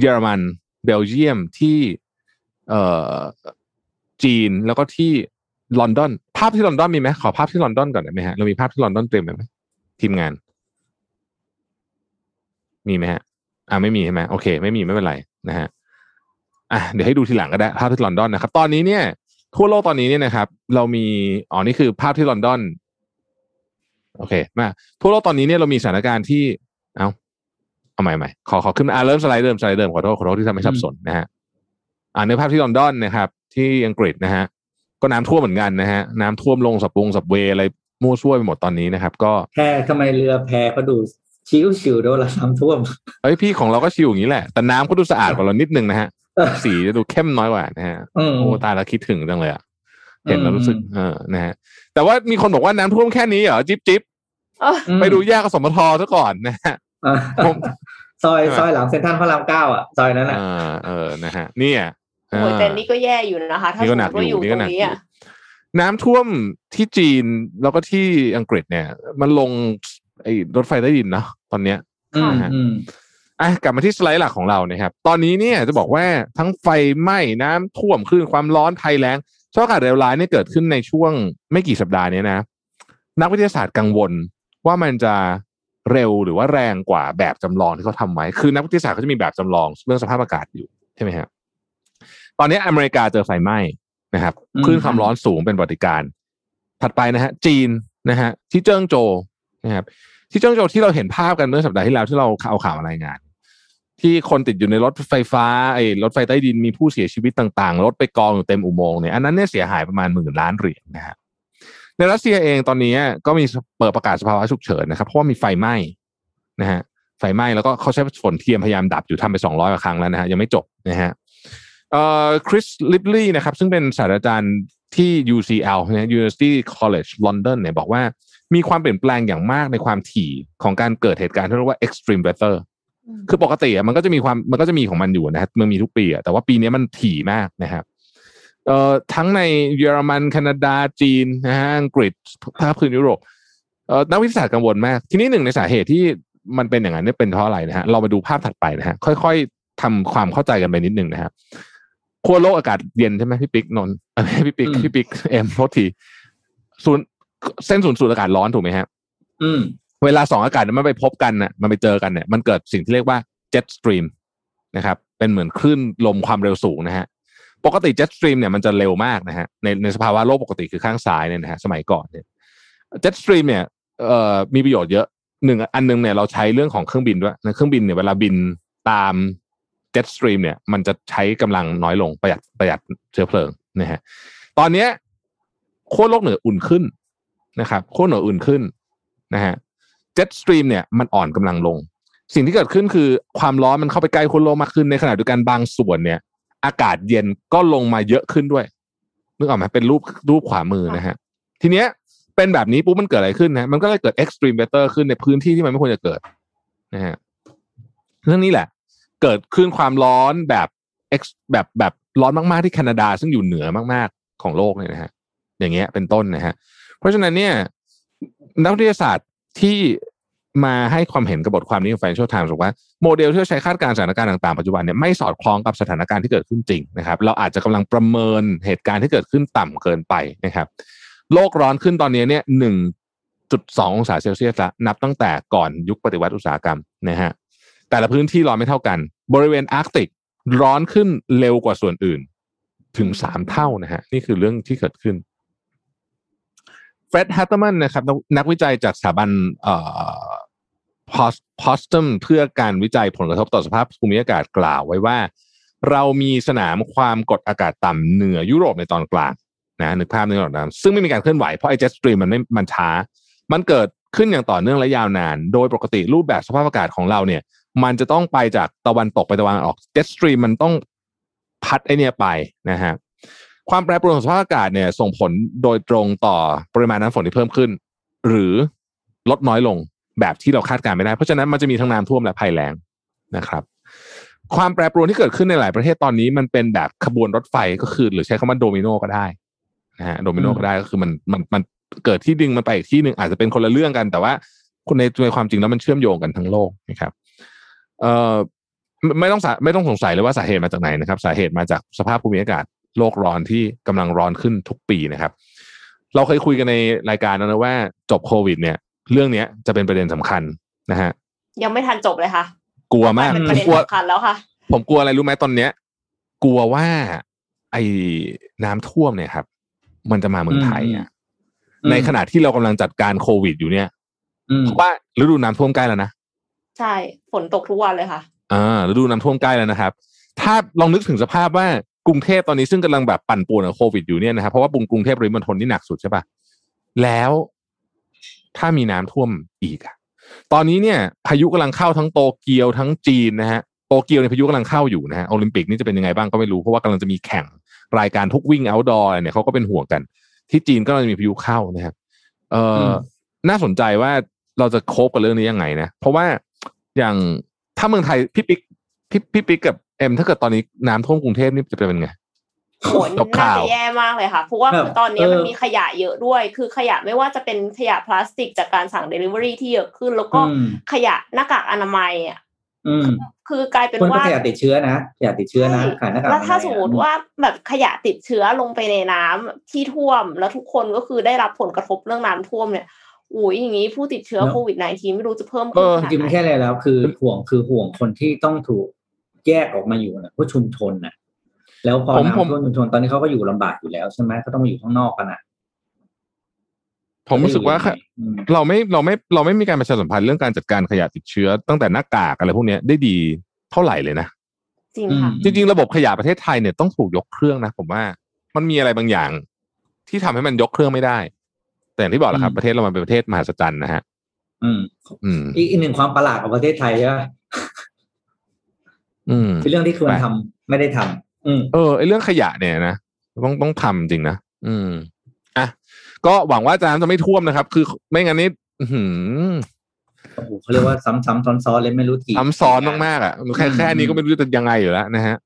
เยอรมัน เบลเยียมที่เอ่อจีนแล้วก็ที่ลอนดอน ภาพที่ลอนดอนมีไหมขอภาพที่ลอนดอนก่อนได้ไหมฮะเรามีภาพที่ลอนดอนเตรียมไว้ไหมทีมงาน มีไหมฮะ อ่าไม่มีใช่ไหมโอเค ไม่มีไม่เป็นไรนะฮะ อะเดี๋ยวให้ดูทีหลังก็ได้ภาพที่ลอนดอนนะครับ ตอนนี้เนี่ย ทั่วโลกตอนนี้เนี่ยนะครับ เรามีอ๋อนี่คือภาพที่ลอนดอน โอเค มาทั่วโลกตอนนี้เนี่ยเรามีสถานการณ์ที่ เอาเอาใหม่ใหม่ขอขอขึ้นมาอ่าเริ่มสไลด์เดิมสไลด์เดิมขอโทษขอโทษที่ทำให้สับสนนะฮะอ่าในภาพที่ลอนดอนนะครับ ที่อังกฤษนะฮะก็น้ำท่วมเหมือนกันนะฮะน้ำท่วมลงสับวงสับเวอะไรมั่วซั่วไปหมดตอนนี้นะครับ ก็แพทำไมเรือแพก็ดูชิวชิวๆด้วยละน้ำท่วมเอ้ยพี่ของเราก็ชิวอย่างนี้แหละแต่น้ำก็ดูสะอาดกว่าเรานิดนึงนะฮะเออ สีจะดูเข้มน้อยกว่านะฮะอืมโอ้ตายแล้วคิดถึงจังเลยอะเห็นแล้วอืมรู้สึกเออนะฮะแต่ว่ามีคนบอกว่าน้ำท่วมแค่นี้เหรอจิ๊บจิ๊บเอออืมไปดูแยกกสมทซะก่อนนะฮะอ่าผมซอยใช่ไหมซอยหลังเซ็นทรัลพระรามเก้าอะซอยนั้นเออะอเออนะฮะเนี่ยโอ้ยแต่นี่ก็แย่อยู่นะคะ ถ้านี่สก็มหมนักติว่าออยู่ยู่นี่ตก็รหนังกนี้อยู่อะน้ำท่วมที่จีนแล้วก็ที่อังกฤษเนี่ย มันลงไอ้รถไฟใต้ดินเนาะตอนเนี้ยอืมฮะ อืมอะกลับมาที่สไลด์หลักของเรานะครับ ตอนนี้เนี่ยจะบอกว่าทั้งไฟไหม้น้ำท่วมคลื่นความร้อนภัยแล้งสภาพอากาศเลวร้ายเนี่ยเกิดขึ้นในช่วงไม่กี่สัปดาห์เนี้นะ นักวิทยาศาสตร์กังวลว่ามันจะเร็วหรือว่าแรงกว่าแบบจำลองที่เขาทำไว้คือนักวิทยาศาสตร์เขาจะมีแบบจำลองเรื่องสภาพอากาศอยู่ใช่ไหมครับตอนนี้อเมริกาเจอไฟไหม้นะครับอืมคลื่นความร้อนสูงเป็นปฏิการณ์ถัดไปนะฮะ จีนนะฮะที่เจิ้งโจวนะครับที่เจิ้งโจวที่เราเห็นภาพกันเมื่อสัปดาห์ที่แล้วที่เราเอาข่าวมารายงาน ที่คนติดอยู่ในรถไฟฟ้าไอ้รถไฟใต้ดินมีผู้เสียชีวิตต่างๆ รถไปกองอยู่เต็มอุโมงค์เนี่ยอันนั้นเนี่ยเสียหายประมาณหมื่นล้านเหรียญนะฮะในรัสเซียเองตอนนี้ก็มีเปิดประกาศสภาวะฉุกเฉินนะครับเพราะว่ามีไฟไหม้นะฮะไฟไหม้แล้วก็เขาใช้ฝนเทียมพยายามดับอยู่ทำไปสองร้อยกว่าครั้งแล้วนะฮะยังไม่จบนะฮะเอ่อคริสลิปลีย์นะครับซึ่งเป็นศาสตราจารย์ที่ UCL นะ University College London เนี่ยบอกว่ามีความเปลี่ยนแปลงอย่างมากในความถี่ของการเกิดเหตุการณ์ที่เรียกว่า extreme weather คือปกติอะมันก็จะมีความมันก็จะมีของมันอยู่นะฮะมันมีทุกปีอะแต่ว่าปีนี้มันถี่มากนะครับเอ่อทั้งในเยอรมันแคนาดาจีนนะฮะอังกฤษภาคพื้นยุโรปเอ่อนักวิทยาศาสตร์กังวลมาก ทีนี้หนึ่งในสาเหตุที่มันเป็นอย่างนั้นเนี่ยเป็นเพราะอะไรนะฮะเรามาดูภาพถัดไปนะฮะค่อยๆทำความเข้าใจกันไปนิดหนึ่งนะฮะขั้วโลกอากาศเย็นใช่ไหมพี่ปิ๊กนนท์เอ้ยพี่ปิ๊กอืมพี่ปิ๊กเอ็มโทษทีศูนย์เส้นศูนย์สูตรอากาศร้อนถูกไหมฮะอืม เวลาสองอากาศมันไปพบกันน่ะมันไปเจอกันเนี่ยมันเกิดสิ่งที่เรียกว่า jet stream นะครับเป็นเหมือนคลื่นลมความเร็วสูงนะฮะปกติ jet stream เนี่ยมันจะเร็วมากนะฮะในในสภาวะโลกปกติคือข้างซ้ายเนี่ยนะฮะสมัยก่อนเนี่ย jet stream เนี่ยเอ่อมีประโยชน์เยอะหนึ่งอันหนึงเนี่ยเราใช้เรื่องของเครื่องบินด้วยนะเครื่องบินเนี่ยเวลาบินตาม jet stream เนี่ย มันจะใช้กำลังน้อยลงประหยัดประหยัดเชื้อเพลิงนะฮะตอนเนี้ยขั้วโลกเหนืออุ่นขึ้นนะครับขั้วเหนืออุ่นขึ้นนะฮะ jet stream เนี่ยมันอ่อนกำลังลง สิ่งที่เกิดขึ้นคือความร้อนมันเข้าไปใกล้ขั้วโลกมากขึ้นในขณะเดียวกันบางส่วนเนี่ย อากาศเย็นก็ลงมาเยอะขึ้นด้วยนึกออกไหมเป็นรูปรูปขวามือนะฮะ ทีเนี้ยเป็นแบบนี้ปุ๊บมันเกิดอะไรขึ้นนะมันก็เลยเกิด extreme weather ขึ้นในพื้นที่ที่มันไม่ควรจะเกิดนะฮะเรื่องนี้แหละ เกิดขึ้นความร้อนแบบ X แบบแบบร้อนมากๆที่แคนาดา ซึ่งอยู่เหนือมากๆของโลกเนี่ยนะฮะ อย่างเงี้ยเป็นต้นนะฮะ เพราะฉะนั้นเนี่ยนักวิทยาศาสตร์ ที่มาให้ความเห็นกับบทความนี้ของ Financial Times บอกว่าโมเดลที่ใช้คาดการณ์สถานการณ์ต่างๆปัจจุบันเนี่ยไม่สอดคล้องกับสถานการณ์ที่เกิดขึ้นจริงนะครับ เราอาจจะกำลังประเมินเหตุการณ์ที่เกิดขึ้นต่ำเกินไปนะครับ โลกร้อนขึ้นตอนนี้เนี่ยหนึ่งจุดสององศาเซลเซียสละนับตั้งแต่ก่อนยุคปฏิวัติอุตสาหกรรมนะฮะแต่ละพื้นที่ร้อนไม่เท่ากัน บริเวณอาร์กติกร้อนขึ้นเร็วกว่าส่วนอื่น ถึงสามเท่านะฮะนี่คือเรื่องที่เกิดขึ้น ฟร็ดแฮตเตอร์มันนะครับนักวิจัยจากสถาบันเอ่อพอตสดัมเพื่อการวิจัยผลกระทบต่อสภาพภูมิอากาศกล่าวไว้ว่า เรามีสนามความกดอากาศต่ำเหนือยุโรปในตอนกลางนะนึกภาพนึกออกนะซึ่งไม่มีการเคลื่อนไหวเพราะไอ้ jet stream มันไม่มันช้า มันเกิดขึ้นอย่างต่อเนื่องและยาวนาน โดยปกติรูปแบบสภาพอากาศของเราเนี่ย มันจะต้องไปจากตะวันตกไปตะวันออก jet stream มันต้องพัดไอเนี่ยไปนะฮะ ความแปรปรวนของสภาพอากาศเนี่ย ส่งผลโดยตรงต่อปริมาณน้ำฝนที่เพิ่มขึ้น หรือลดน้อยลงแบบที่เราคาดการณ์ไม่ได้ เพราะฉะนั้นมันจะมีทั้งน้ำท่วมและภัยแล้งนะครับ ความแปรปรวนที่เกิดขึ้นในหลายประเทศตอนนี้มันเป็นแบบขบวนรถไฟก็คือ หรือใช้คำว่าโดมิโนก็ได้นะฮะโดมิโนก็ได้ก็คือมันมันมันเกิดที่ดึงมันไปอีกที่หนึ่งอาจจะเป็นคนละเรื่องกัน แต่ว่าคนในในความจริงแล้วมันเชื่อมโยงกันทั้งโลกนะครับ เอ่อไม่ไม่ต้องสาไม่ต้องสงสัยเลยว่าสาเหตุมาจากไหนนะครับ สาเหตุมาจากสภาพภูมิอากาศ โลกร้อนที่กำลังร้อนขึ้นทุกปีนะครับ เราเคยคุยกันในรายการแล้วนะว่าจบโควิด เนี่ย เรื่องเนี้ยจะเป็นประเด็นสำคัญนะฮะยังไม่ทันจบเลยค่ะ กลัวมากเป็นผประมเด็นกลัวสำคัญแล้วค่ะ ผมกลัวอะไรรู้ไหมตอนเนี้ย กลัวว่า ไอ้น้ำท่วมเนี่ยครับ มันจะมาเมืองไทยอะอืมในขณะที่เรากำลังจัดการโควิดอยู่เนี่ยอืมเพราะว่าฤดูน้ำท่วมใกล้แล้วนะใช่ฝนตกทุกวันเลยค่ะอ่าฤดูน้ำท่วมใกล้แล้วนะครับ ถ้าลองนึกถึงสภาพว่า กรุงเทพตอนนี้ซึ่งกำลังแบบปั่นป่วนกับโควิดอยู่เนี่ยนะครับเพราะว่ากรุงเทพปริมณฑลนี่หนักสุดใช่ปะแล้วถ้ามีน้ำท่วมอีกอะตอนนี้เนี่ย พายุกำลังเข้าทั้งโตเกียวทั้งจีนนะฮะโตเกียวในยพายุกำลังเข้าอยู่นะฮะโอลิมปิกนี่จะเป็นยังไงบ้างก็ไม่รู้เพราะว่ากำลังจะมีแข่งรายการทุกวิ่ง outdoor เนี่ยเขาก็เป็นห่วงกัน ที่จีนก็กำลังมีพายุเข้านะครับเอออมน่าสนใจว่าเราจะโคบกับเรื่องนี้ยังไงนะ เพราะว่าอย่างถ้าเมืองไทยพี่ปิ๊กพี่พี่ปิ๊กกับเอ็มถ้าเกิดตอนนี้น้ำท่วมกรุงเทพนี่จะเป็นไงโหจบน่าข่าวจะแย่มากเลยค่ะ เพราะว่าแบบตอนเนี้ยเออมันมีขยะเยอะด้วย คือขยะไม่ว่าจะเป็นขยะพลาสติกจากการสั่ง Delivery ที่เยอะขึ้น แล้วก็อืมขยะหน้ากากอนามัยอะอืมคือกลายเป็นคนก็ว่าขยะติดเชื้อนะขยะติดเชื้อนะใช่ขายหน้ากากแล้วถ้าอนาสยมอะมติว่าแบบขยะติดเชื้อลงไปในน้ำที่ท่วม แล้วทุกคนก็คือได้รับผลกระทบเรื่องน้ำท่วมเนี่ยอุ้ยอย่างนี้ผู้ติดเชื้อโควิด -19 ไม่รู้จะเพิ่มขึ้นเออขนาดจริงๆไหไม่นแค่อะไรแล้ว คือห่วงคือห่วงคนที่ต้องถูก แยกออกมาอยู่นะพวกชุมชนน่ะ แล้วพอผมผมน้ำท่วมชุมชนตอนนี้เขาก็อยู่ลำบากอยู่แล้วใช่ไหมเขาต้องมาอยู่ข้างนอกกันอะผมรู้สึกว่าจะอยู่ยังไงอืมเราไม่เราไม่เราไม่มีการประชาสัมพันธ์เรื่องการจัดการขยะติดเชื้อ ตั้งแต่หน้ากากอะไรพวกเนี้ยได้ดีเท่าไหร่เลยนะจริงค่ะอืมจริงๆระบบขยะประเทศไทยเนี่ยต้องถูกยกเครื่องนะผมว่ามันมีอะไรบางอย่าง ที่ทำให้มันยกเครื่องไม่ได้ แต่อย่างที่บอกแหละครับอืมประเทศเรามันเป็นประเทศมหัศจรรย์นะฮะอืม อืมอีกอีกหนึ่งความประหลาดของประเทศไทยใช่ไหม อืมเป็นเรื่องที่ควรไปทำไม่ได้ทำอืมเออไอเรื่องขยะเนี่ยนะต้องต้องทำจริงนะอืมอะก็หวังว่าอาจารย์จะไม่ท่วมนะครับ คือไม่งั้นนี่อื้อหือโอ้โหเขาเรียกว่าซ้ำๆซ้อนๆเลยไม่รู้กี่ซ้ำซ้อนมากๆอะแค่แค่นี้ก็ไม่รู้จะยังไงอยู่แล้วนะฮะ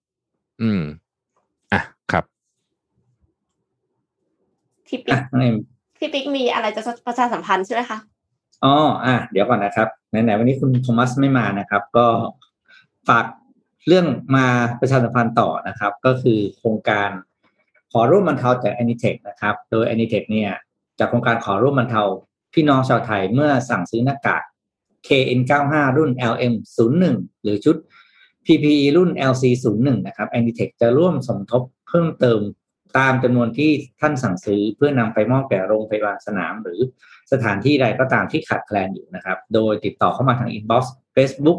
อืม อะครับพี่ปิ๊อะกน้องเอ็มพี่ปิ๊กมีอะไรจะประชาสัมพันธ์ใช่ไหมคะอ๋ออะเดี๋ยวก่อนนะครับไหนๆวันนี้คุณโทมัสไม่มานะครับ ก็ฝาก เรื่องมาประชาสัมพันธ์ต่อนะครับ ก็คือโครงการขอร่วมบรรเทาจาก a n i t e c นะครับ โดย a n i t e c เนี่ยจากโครงการขอร่วมบรรเทาพี่น้องชาวไทยเมื่อสั่งซื้อหน้ากาก KN95 รุ่น LM01 หรือชุด PPE รุ่น LC01 นะครับ a n i t e c จะร่วมสมทบเพิ่มเติมตามจำนวนที่ท่านสั่งซื้อเพื่อนำไปมอบแก่โรงพยาบาลสนาม หรือสถานที่ใดก็ตามที่ขาดแคลนอยู่นะครับ โดยติดต่อเข้ามาทาง inbox Facebook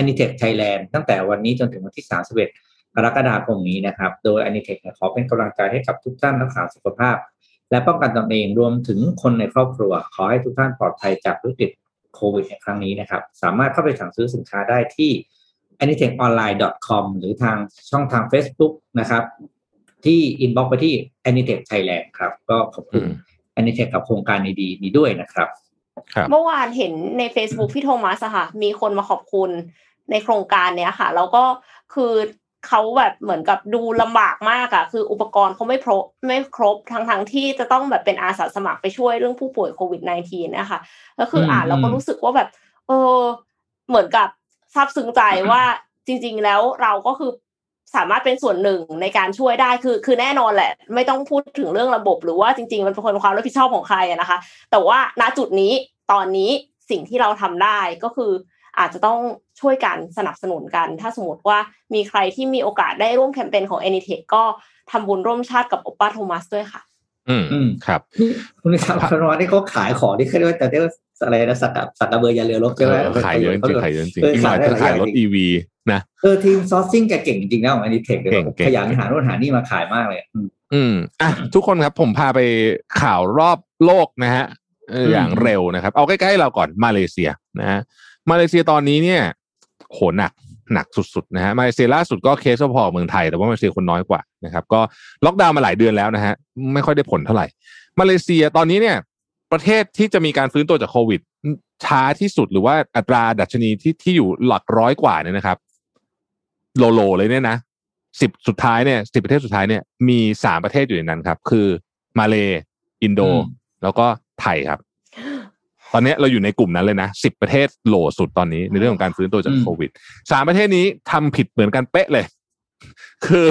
a n i t e c h Thailand ตั้งแต่วันนี้จนถึงวันที่ 31 กรกฎาคมนี้นะครับ โดย a n i t e c h ขอเป็นกำลังใจให้กับทุกท่านรักษาสุขภาพ และป้องกันตนเองรวมถึงคนในครอบครัว ขอให้ทุกท่านปลอดภัยจากวิกฤตโควิดในครั้งนี้นะครับ สามารถเข้าไปสั่งซื้อสินค้าได้ที่ anitechonline.com หรือทางช่องทาง Facebook นะครับ ที่ inbox ไปที่ Anitech Thailand ครับ ก็ขอบคุณอืม Anitech กับโครงการดีๆนี้ด้วยนะครับครับ เมื่อวานเห็นใน Facebook พี่โทมัสอะค่ะ มีคนมาขอบคุณในโครงการเนี้ยค่ะ แล้วก็คือเขาแบบเหมือนกับดูลำบากมากอะคืออุปกรณ์เขาไม่ครบไม่ครบทั้งทั้งๆที่จะต้องแบบเป็นอาสาสมัครไปช่วยเรื่องผู้ป่วยโควิด -19 นะคะแล้วคืออ่านอืมแล้วก็รู้สึกว่าแบบ เออ เหมือนกับซาบซึ้งใจว่าจริง ๆ แล้วเราก็คือสามารถเป็นส่วนหนึ่งในการช่วยได้คือ คือแน่นอนแหละ ไม่ต้องพูดถึงเรื่องระบบ หรือว่าจริง ๆ มันเป็นคนความรับผิดชอบของใครอะนะคะ แต่ว่าณจุดนี้ ตอนนี้สิ่งที่เราทำได้ก็คืออาจจะต้องช่วยกันสนับสนุนกัน ถ้าสมมติว่ามีใครที่มีโอกาสได้ร่วมแคมเปญของ Anytech ก็ทำบุญร่วมชาติกับโอป้าโทมัสด้วยค่ะ อืมอืมครับนี่คุณทำคารวาที่เขาขายของที่เขาเรียกว่าแต่เรียกว่าอะไรนะสักกะสักกะเบอร์ยาเรือรบใช่ไหมเออขายเยอะจริงๆขายเยอะจริงเออๆอีกหน่อยขายได้จะขายรถหลายอย่างอีวีนะเออทีมซอร์ซิ่งแกเก่งจริงๆนะของอันนี้เทคเก่งเก่งขยันหาโน่นหานี่มาขายมากเลยอืมอืมอะทุกคนครับผมพาไปข่าวรอบโลกนะฮะเอ่ออืมอย่างเร็วนะครับ เอาใกล้ๆเราก่อนมาเลเซียนะฮะมาเลเซียตอนนี้เนี่ยโหหนักหนักสุดๆนะฮะมาเลเซียล่าสุดก็เคสพอๆกับเมืองไทย แต่ว่ามาเลเซียคนน้อยกว่านะครับ ก็ล็อกดาวน์มาหลายเดือนแล้วนะฮะไม่ค่อยได้ผลเท่าไหร่มาเลเซียตอนนี้เนี่ย ประเทศที่จะมีการฟื้นตัวจากโควิด ช้าที่สุดหรือว่าอัตราดัชนีที่ที่อยู่หลักร้อยกว่าเนี่ยนะครับ โหล่โหล่เลยเนี่ยนะสิบสุดท้ายเนี่ยสิบประเทศสุดท้ายเนี่ยมีสามประเทศอยู่ในนั้นครับ คือมาเลอินโดอืมแล้วก็ ไทยครับ ตอนนี้เราอยู่ในกลุ่มนั้นเลยนะสิบประเทศโหล่สุดตอนนี้ ในเรื่องของการฟื้นตัวจากอืมโควิดสามประเทศนี้ทำผิดเหมือนกันเป๊ะเลย คือ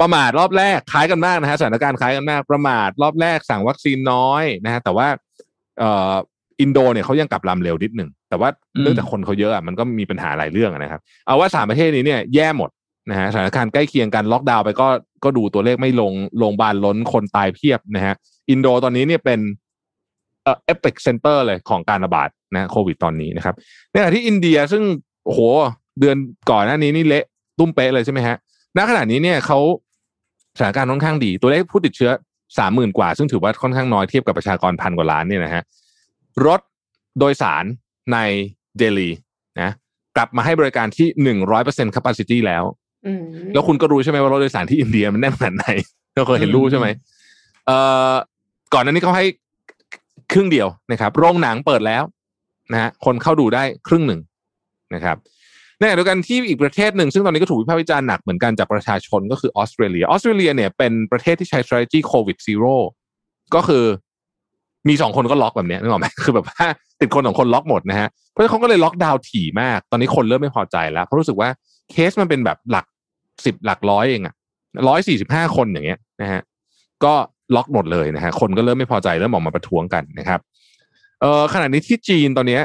ประมาทรอบแรกคล้ายกันมากนะฮะสถานการณ์คล้ายกันมาก ประมาทรอบแรกสั่งวัคซีนน้อยนะฮะแต่ว่าเอ่ออินโดเนี่ยเขายังกลับลำเร็วนิดหนึ่งแต่ว่าอืมเนื่องจากคนเขาเยอะอะมันก็มีปัญหาหลายเรื่องอะนะครับ เอาว่าสามประเทศนี้เนี่ยแย่หมดนะฮะสถานการณ์ใกล้เคียงกันล็อกดาวน์ไปก็ก็ดูตัวเลขไม่ลงโรงพยาบาลล้นคนตายเพียบนะฮะอินโดตอนนี้เนี่ยเป็น เอ่อ epicenter เลยของการระบาดนะโควิดตอนนี้นะครับในขณะที่อินเดียซึ่งโอ้โหเดือนก่อนหน้านี้นี่เละตุ้มเป๊ะเลยใช่ไหมฮะณขณะนี้เนี่ยเขาสถานการณ์ค่อนข้างดี ตัวเลขผู้ติดเชื้อสามหมื่นกว่า ซึ่งถือว่าค่อนข้างน้อยเทียบกับประชากรพันกว่าล้านเนี่ยนะฮะรถโดยสารในเดลีนะกลับมาให้บริการที่หนึ่งร้อยเปอร์เซ็นต์ capacity แล้วอืมแล้วคุณก็รู้ใช่ไหมว่ารถโดยสารที่อินเดียมันแน่นขนาดไหนเราเคยเห็นรูปใช่ไหมเอ่อก่อนหน้านี้เขาให้ ครึ่งเดียวนะครับ โรงหนังเปิดแล้วนะฮะคนเข้าดูได้ครึ่งหนึ่งนะครับในขณะเดียวกันที่อีกประเทศหนึ่งซึ่งตอนนี้ก็ถูกวิพากษ์วิจารณ์หนักเหมือนกันจากประชาชนก็คือออสเตรเลียออสเตรเลียเนี่ยเป็นประเทศที่ใช้ strategy covid zero ก็คือมีสองคนก็ล็อกแบบเนี้ยนึกออกไหมคือแบบว่าติดคนสองคนล็อกหมดนะฮะเพราะฉะนั้นเขาก็เลยล็อกดาวน์ถี่มาก ตอนนี้คนเริ่มไม่พอใจแล้วเพราะรู้สึกว่าเคสมันเป็นแบบหลักสิบหลักร้อยเองอะร้อยสี่สิบห้าคนอย่างเงี้ยนะฮะก็ ล็อกหมดเลยนะฮะคนก็เริ่มไม่พอใจเริ่มออกมาประท้วงกันนะครับเอ่อขณะนี้ที่จีนตอนเนี้ย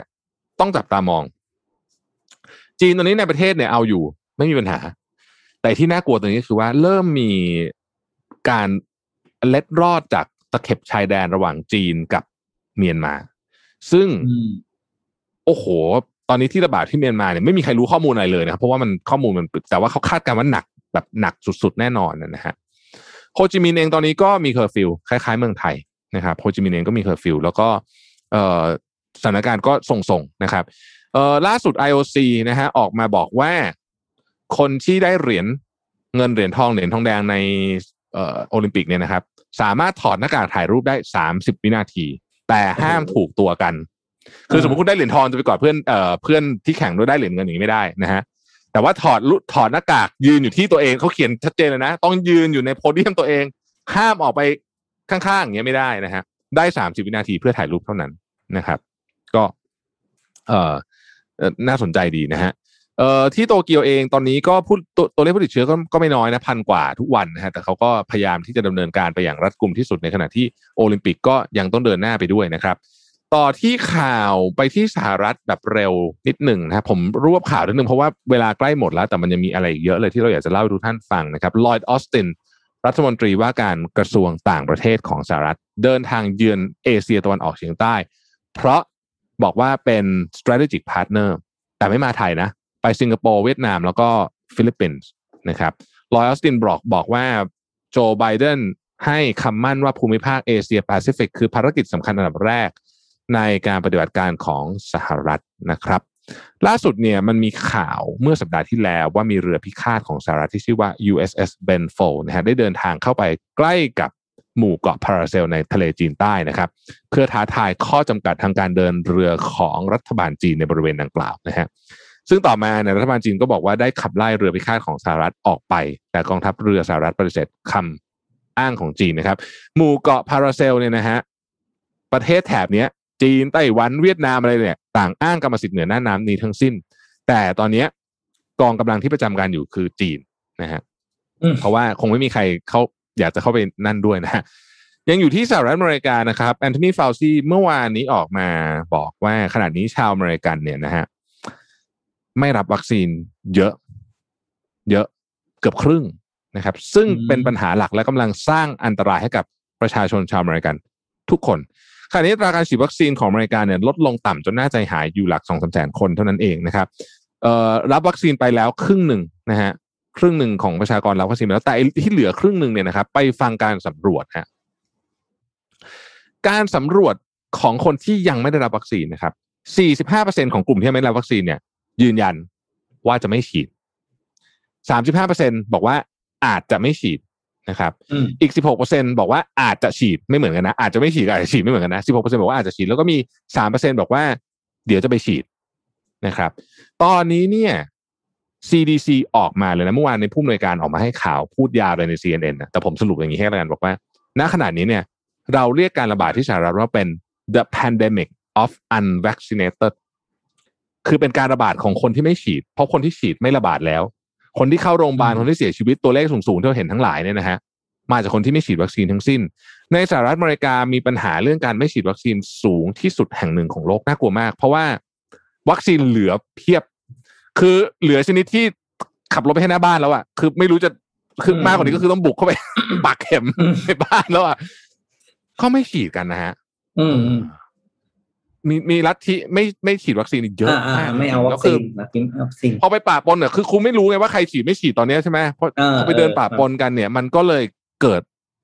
ต้องจับตามอง จีนตอนนี้ในประเทศเนี่ยเอาอยู่ ไม่มีปัญหา แต่ที่น่ากลัวตรงนี้คือว่าเริ่มมีการเล็ดรอดจากตะเข็บชายแดนระหว่างจีนกับเมียนมา ซึ่งอืมโอ้โห ตอนนี้ที่ระบาดที่เมียนมาเนี่ยไม่มีใครรู้ข้อมูลอะไรเลยนะครับเพราะว่ามันข้อมูลมันแต่ว่าเขาคาดการณ์ว่าหนักแบบหนักสุดๆแน่นอนนะฮะ โฮจิมินห์เองตอนนี้ก็มีเคอร์ฟิวคล้ายๆ เมืองไทยนะครับโฮจิมินห์เองก็มีเคอร์ฟิวแล้วก็เอ่อสถานการณ์ก็ทรงๆนะครับเอ่อล่าสุด IOC นะฮะออกมาบอกว่าคนที่ได้เหรียญเงินเหรียญทองเหรียญทองแดงในเอ่อโอลิมปิกเนี่ยนะครับ สามารถถอดหน้ากากถ่ายรูปได้30วินาที แต่ห้ามถูกตัวกัน คือสมมติคุณได้เหรียญทองจะไปกอดเพื่อนเอ่อเพื่อนที่แข่งด้วยได้เหรียญเงินอย่างนี้ไม่ได้นะฮะ แต่ว่าถอดลุถอดหน้ากากยืนอยู่ที่ตัวเองเขาเขียนชัดเจนเลยนะ ต้องยืนอยู่ในโพเดียมตัวเอง ห้ามออกไปข้างๆอย่างเงี้ยไม่ได้นะฮะได้สามสิบวินาทีเพื่อถ่ายรูปเท่านั้นนะครับ ก็ เออน่าสนใจดีนะฮะเอ่อที่โตเกียวเองตอนนี้ก็พูดตัวตัวเลขผู้ติดเชื้อก็ก็ไม่น้อยนะพันกว่าทุกวันนะฮะแต่เขาก็พยายามที่จะดำเนินการไปอย่างรัดกุมที่สุดในขณะที่โอลิมปิกก็ยังต้องเดินหน้าไปด้วยนะครับ ต่อที่ข่าวไปที่สหรัฐแบบเร็วนิดหนึ่งนะครับผมรวบข่าวนิดหนึ่งเพราะว่าเวลาใกล้หมดแล้ว แต่มันยังมีอะไรเยอะเลยที่เราอยากจะเล่าให้ทุกท่านฟังนะครับลอยด์ออสตินรัฐมนตรีว่าการกระทรวงต่างประเทศของสหรัฐ เดินทางเยือนเอเชียตะวันออกเฉียงใต้ เพราะบอกว่าเป็น strategic partner แต่ไม่มาไทยนะ ไปสิงคโปร์เวียดนาม แล้วก็ฟิลิปปินส์นะครับลอยด์ ออสตินบอกบอกว่าโจไบเดนให้คำมั่นว่าภูมิภาคเอเชียแปซิฟิกคือภารกิจสำคัญอันดับแรก ในการปฏิบัติการของสหรัฐนะครับ ล่าสุดเนี่ยมันมีข่าวเมื่อสัปดาห์ที่แล้วว่ามีเรือพิฆาตของสหรัฐที่ชื่อว่า USS Benfold นะฮะได้เดินทางเข้าไปใกล้กับหมู่เกาะพาราเซลในทะเลจีนใต้นะครับ เพื่อท้าทายข้อจำกัดทางการเดินเรือของรัฐบาลจีนในบริเวณดังกล่าวนะฮะซึ่งต่อมาเนี่ยรัฐบาลจีนก็บอกว่าได้ขับไล่เรือพิฆาตของสหรัฐออกไป แต่กองทัพเรือสหรัฐปฏิเสธคำอ้างของจีนนะครับ หมู่เกาะพาราเซลเนี่ยนะฮะประเทศแถบนี้ จีนไต้หวันเวียดนามอะไรเนี่ยต่างอ้างกรรมสิทธิ์เหนือหน้าน้ำนี้ทั้งสิ้น แต่ตอนเนี้ยกองกำลังที่ประจำการอยู่คือจีนนะฮะอืมเพราะว่าคงไม่มีใครเขาอยากจะเข้าไปนั่นด้วยนะฮะยังอยู่ที่สหรัฐอเมริกานะครับแอนโทนีฟาวซีเมื่อวานนี้ออกมาบอกว่าขณะนี้ชาวอเมริกันเนี่ยนะฮะไม่รับวัคซีนเยอะ เยอะเกือบครึ่งนะครับ ซึ่งอืมเป็นปัญหาหลักและกำลังสร้างอันตรายให้กับประชาชนชาวอเมริกันทุกคน ขณะนี้อัตราการฉีดวัคซีนของอเมริกาเนี่ยลดลงต่ำจนน่าใจหายอยู่หลักสองสามแสนคนเท่านั้นเองนะครับรับวัคซีนไปแล้วครึ่งหนึ่งนะฮะครึ่งหนึ่งของประชากรรับวัคซีนไปแล้วแต่ที่เหลือครึ่งหนึ่งเนี่ยนะครับ ไปฟังการสำรวจฮะการสำรวจของคนที่ยังไม่ได้รับวัคซีนนะครับ 45%ของกลุ่มที่ยังไม่ได้รับวัคซีนเนี่ย ยืนยันว่าจะไม่ฉีด 35%บอกว่าอาจจะไม่ฉีด นะครับอืมอีก 16%บอกว่าอาจจะฉีดไม่เหมือนกันนะ อาจจะไม่ฉีดกับอาจจะฉีดไม่เหมือนกันนะ 16%บอกว่าอาจจะฉีดแล้วก็มี 3%บอกว่าเดี๋ยวจะไปฉีดนะครับ ตอนนี้เนี่ย CDC ออกมาเลยนะ เมื่อวานในผู้อำนวยการออกมาให้ข่าวพูดยาวเลยใน CNN นะแต่ผมสรุปอย่างนี้ให้แล้วกันบอกว่า ณขณะนี้เนี่ยเราเรียกการระบาดที่สหรัฐว่าเป็น the pandemic of unvaccinated คือเป็นการระบาดของคนที่ไม่ฉีด เพราะคนที่ฉีดไม่ระบาดแล้ว คนที่เข้าโรงพยาบาลอืมคนที่เสียชีวิตตัวเลขสูงๆที่เราเห็นทั้งหลายเนี่ยนะฮะมาจากคนที่ไม่ฉีดวัคซีนทั้งสิ้น ในสหรัฐอเมริกามีปัญหาเรื่องการไม่ฉีดวัคซีนสูงที่สุดแห่งหนึ่งของโลกน่ากลัวมาก เพราะว่าวัคซีนเหลือเพียบ คือเหลือชนิดที่ขับรถไปให้หน้าบ้านแล้วอะคือไม่รู้จะคืออืมมากกว่านี้ก็คือต้องบุกเข้าไปปักเข็มอืมในบ้านแล้วอะเขาไม่ฉีดกันนะฮะ อืมอื มมีมีรัฐที่ไม่ไม่ฉีดวัคซีนเยอะอ่าอ่ามากไม่เอาวัแล้ควคืซีอนวัคซีนวัคซีนพอไปป่าปนเนี่ยคือคุณไม่รู้ไงว่าใครฉีดไม่ฉีดตอนเนี้ยใช่ไหมเพราะเออพอไปเดินเออป่าปนกันเนี่ย มันก็เลยเกิด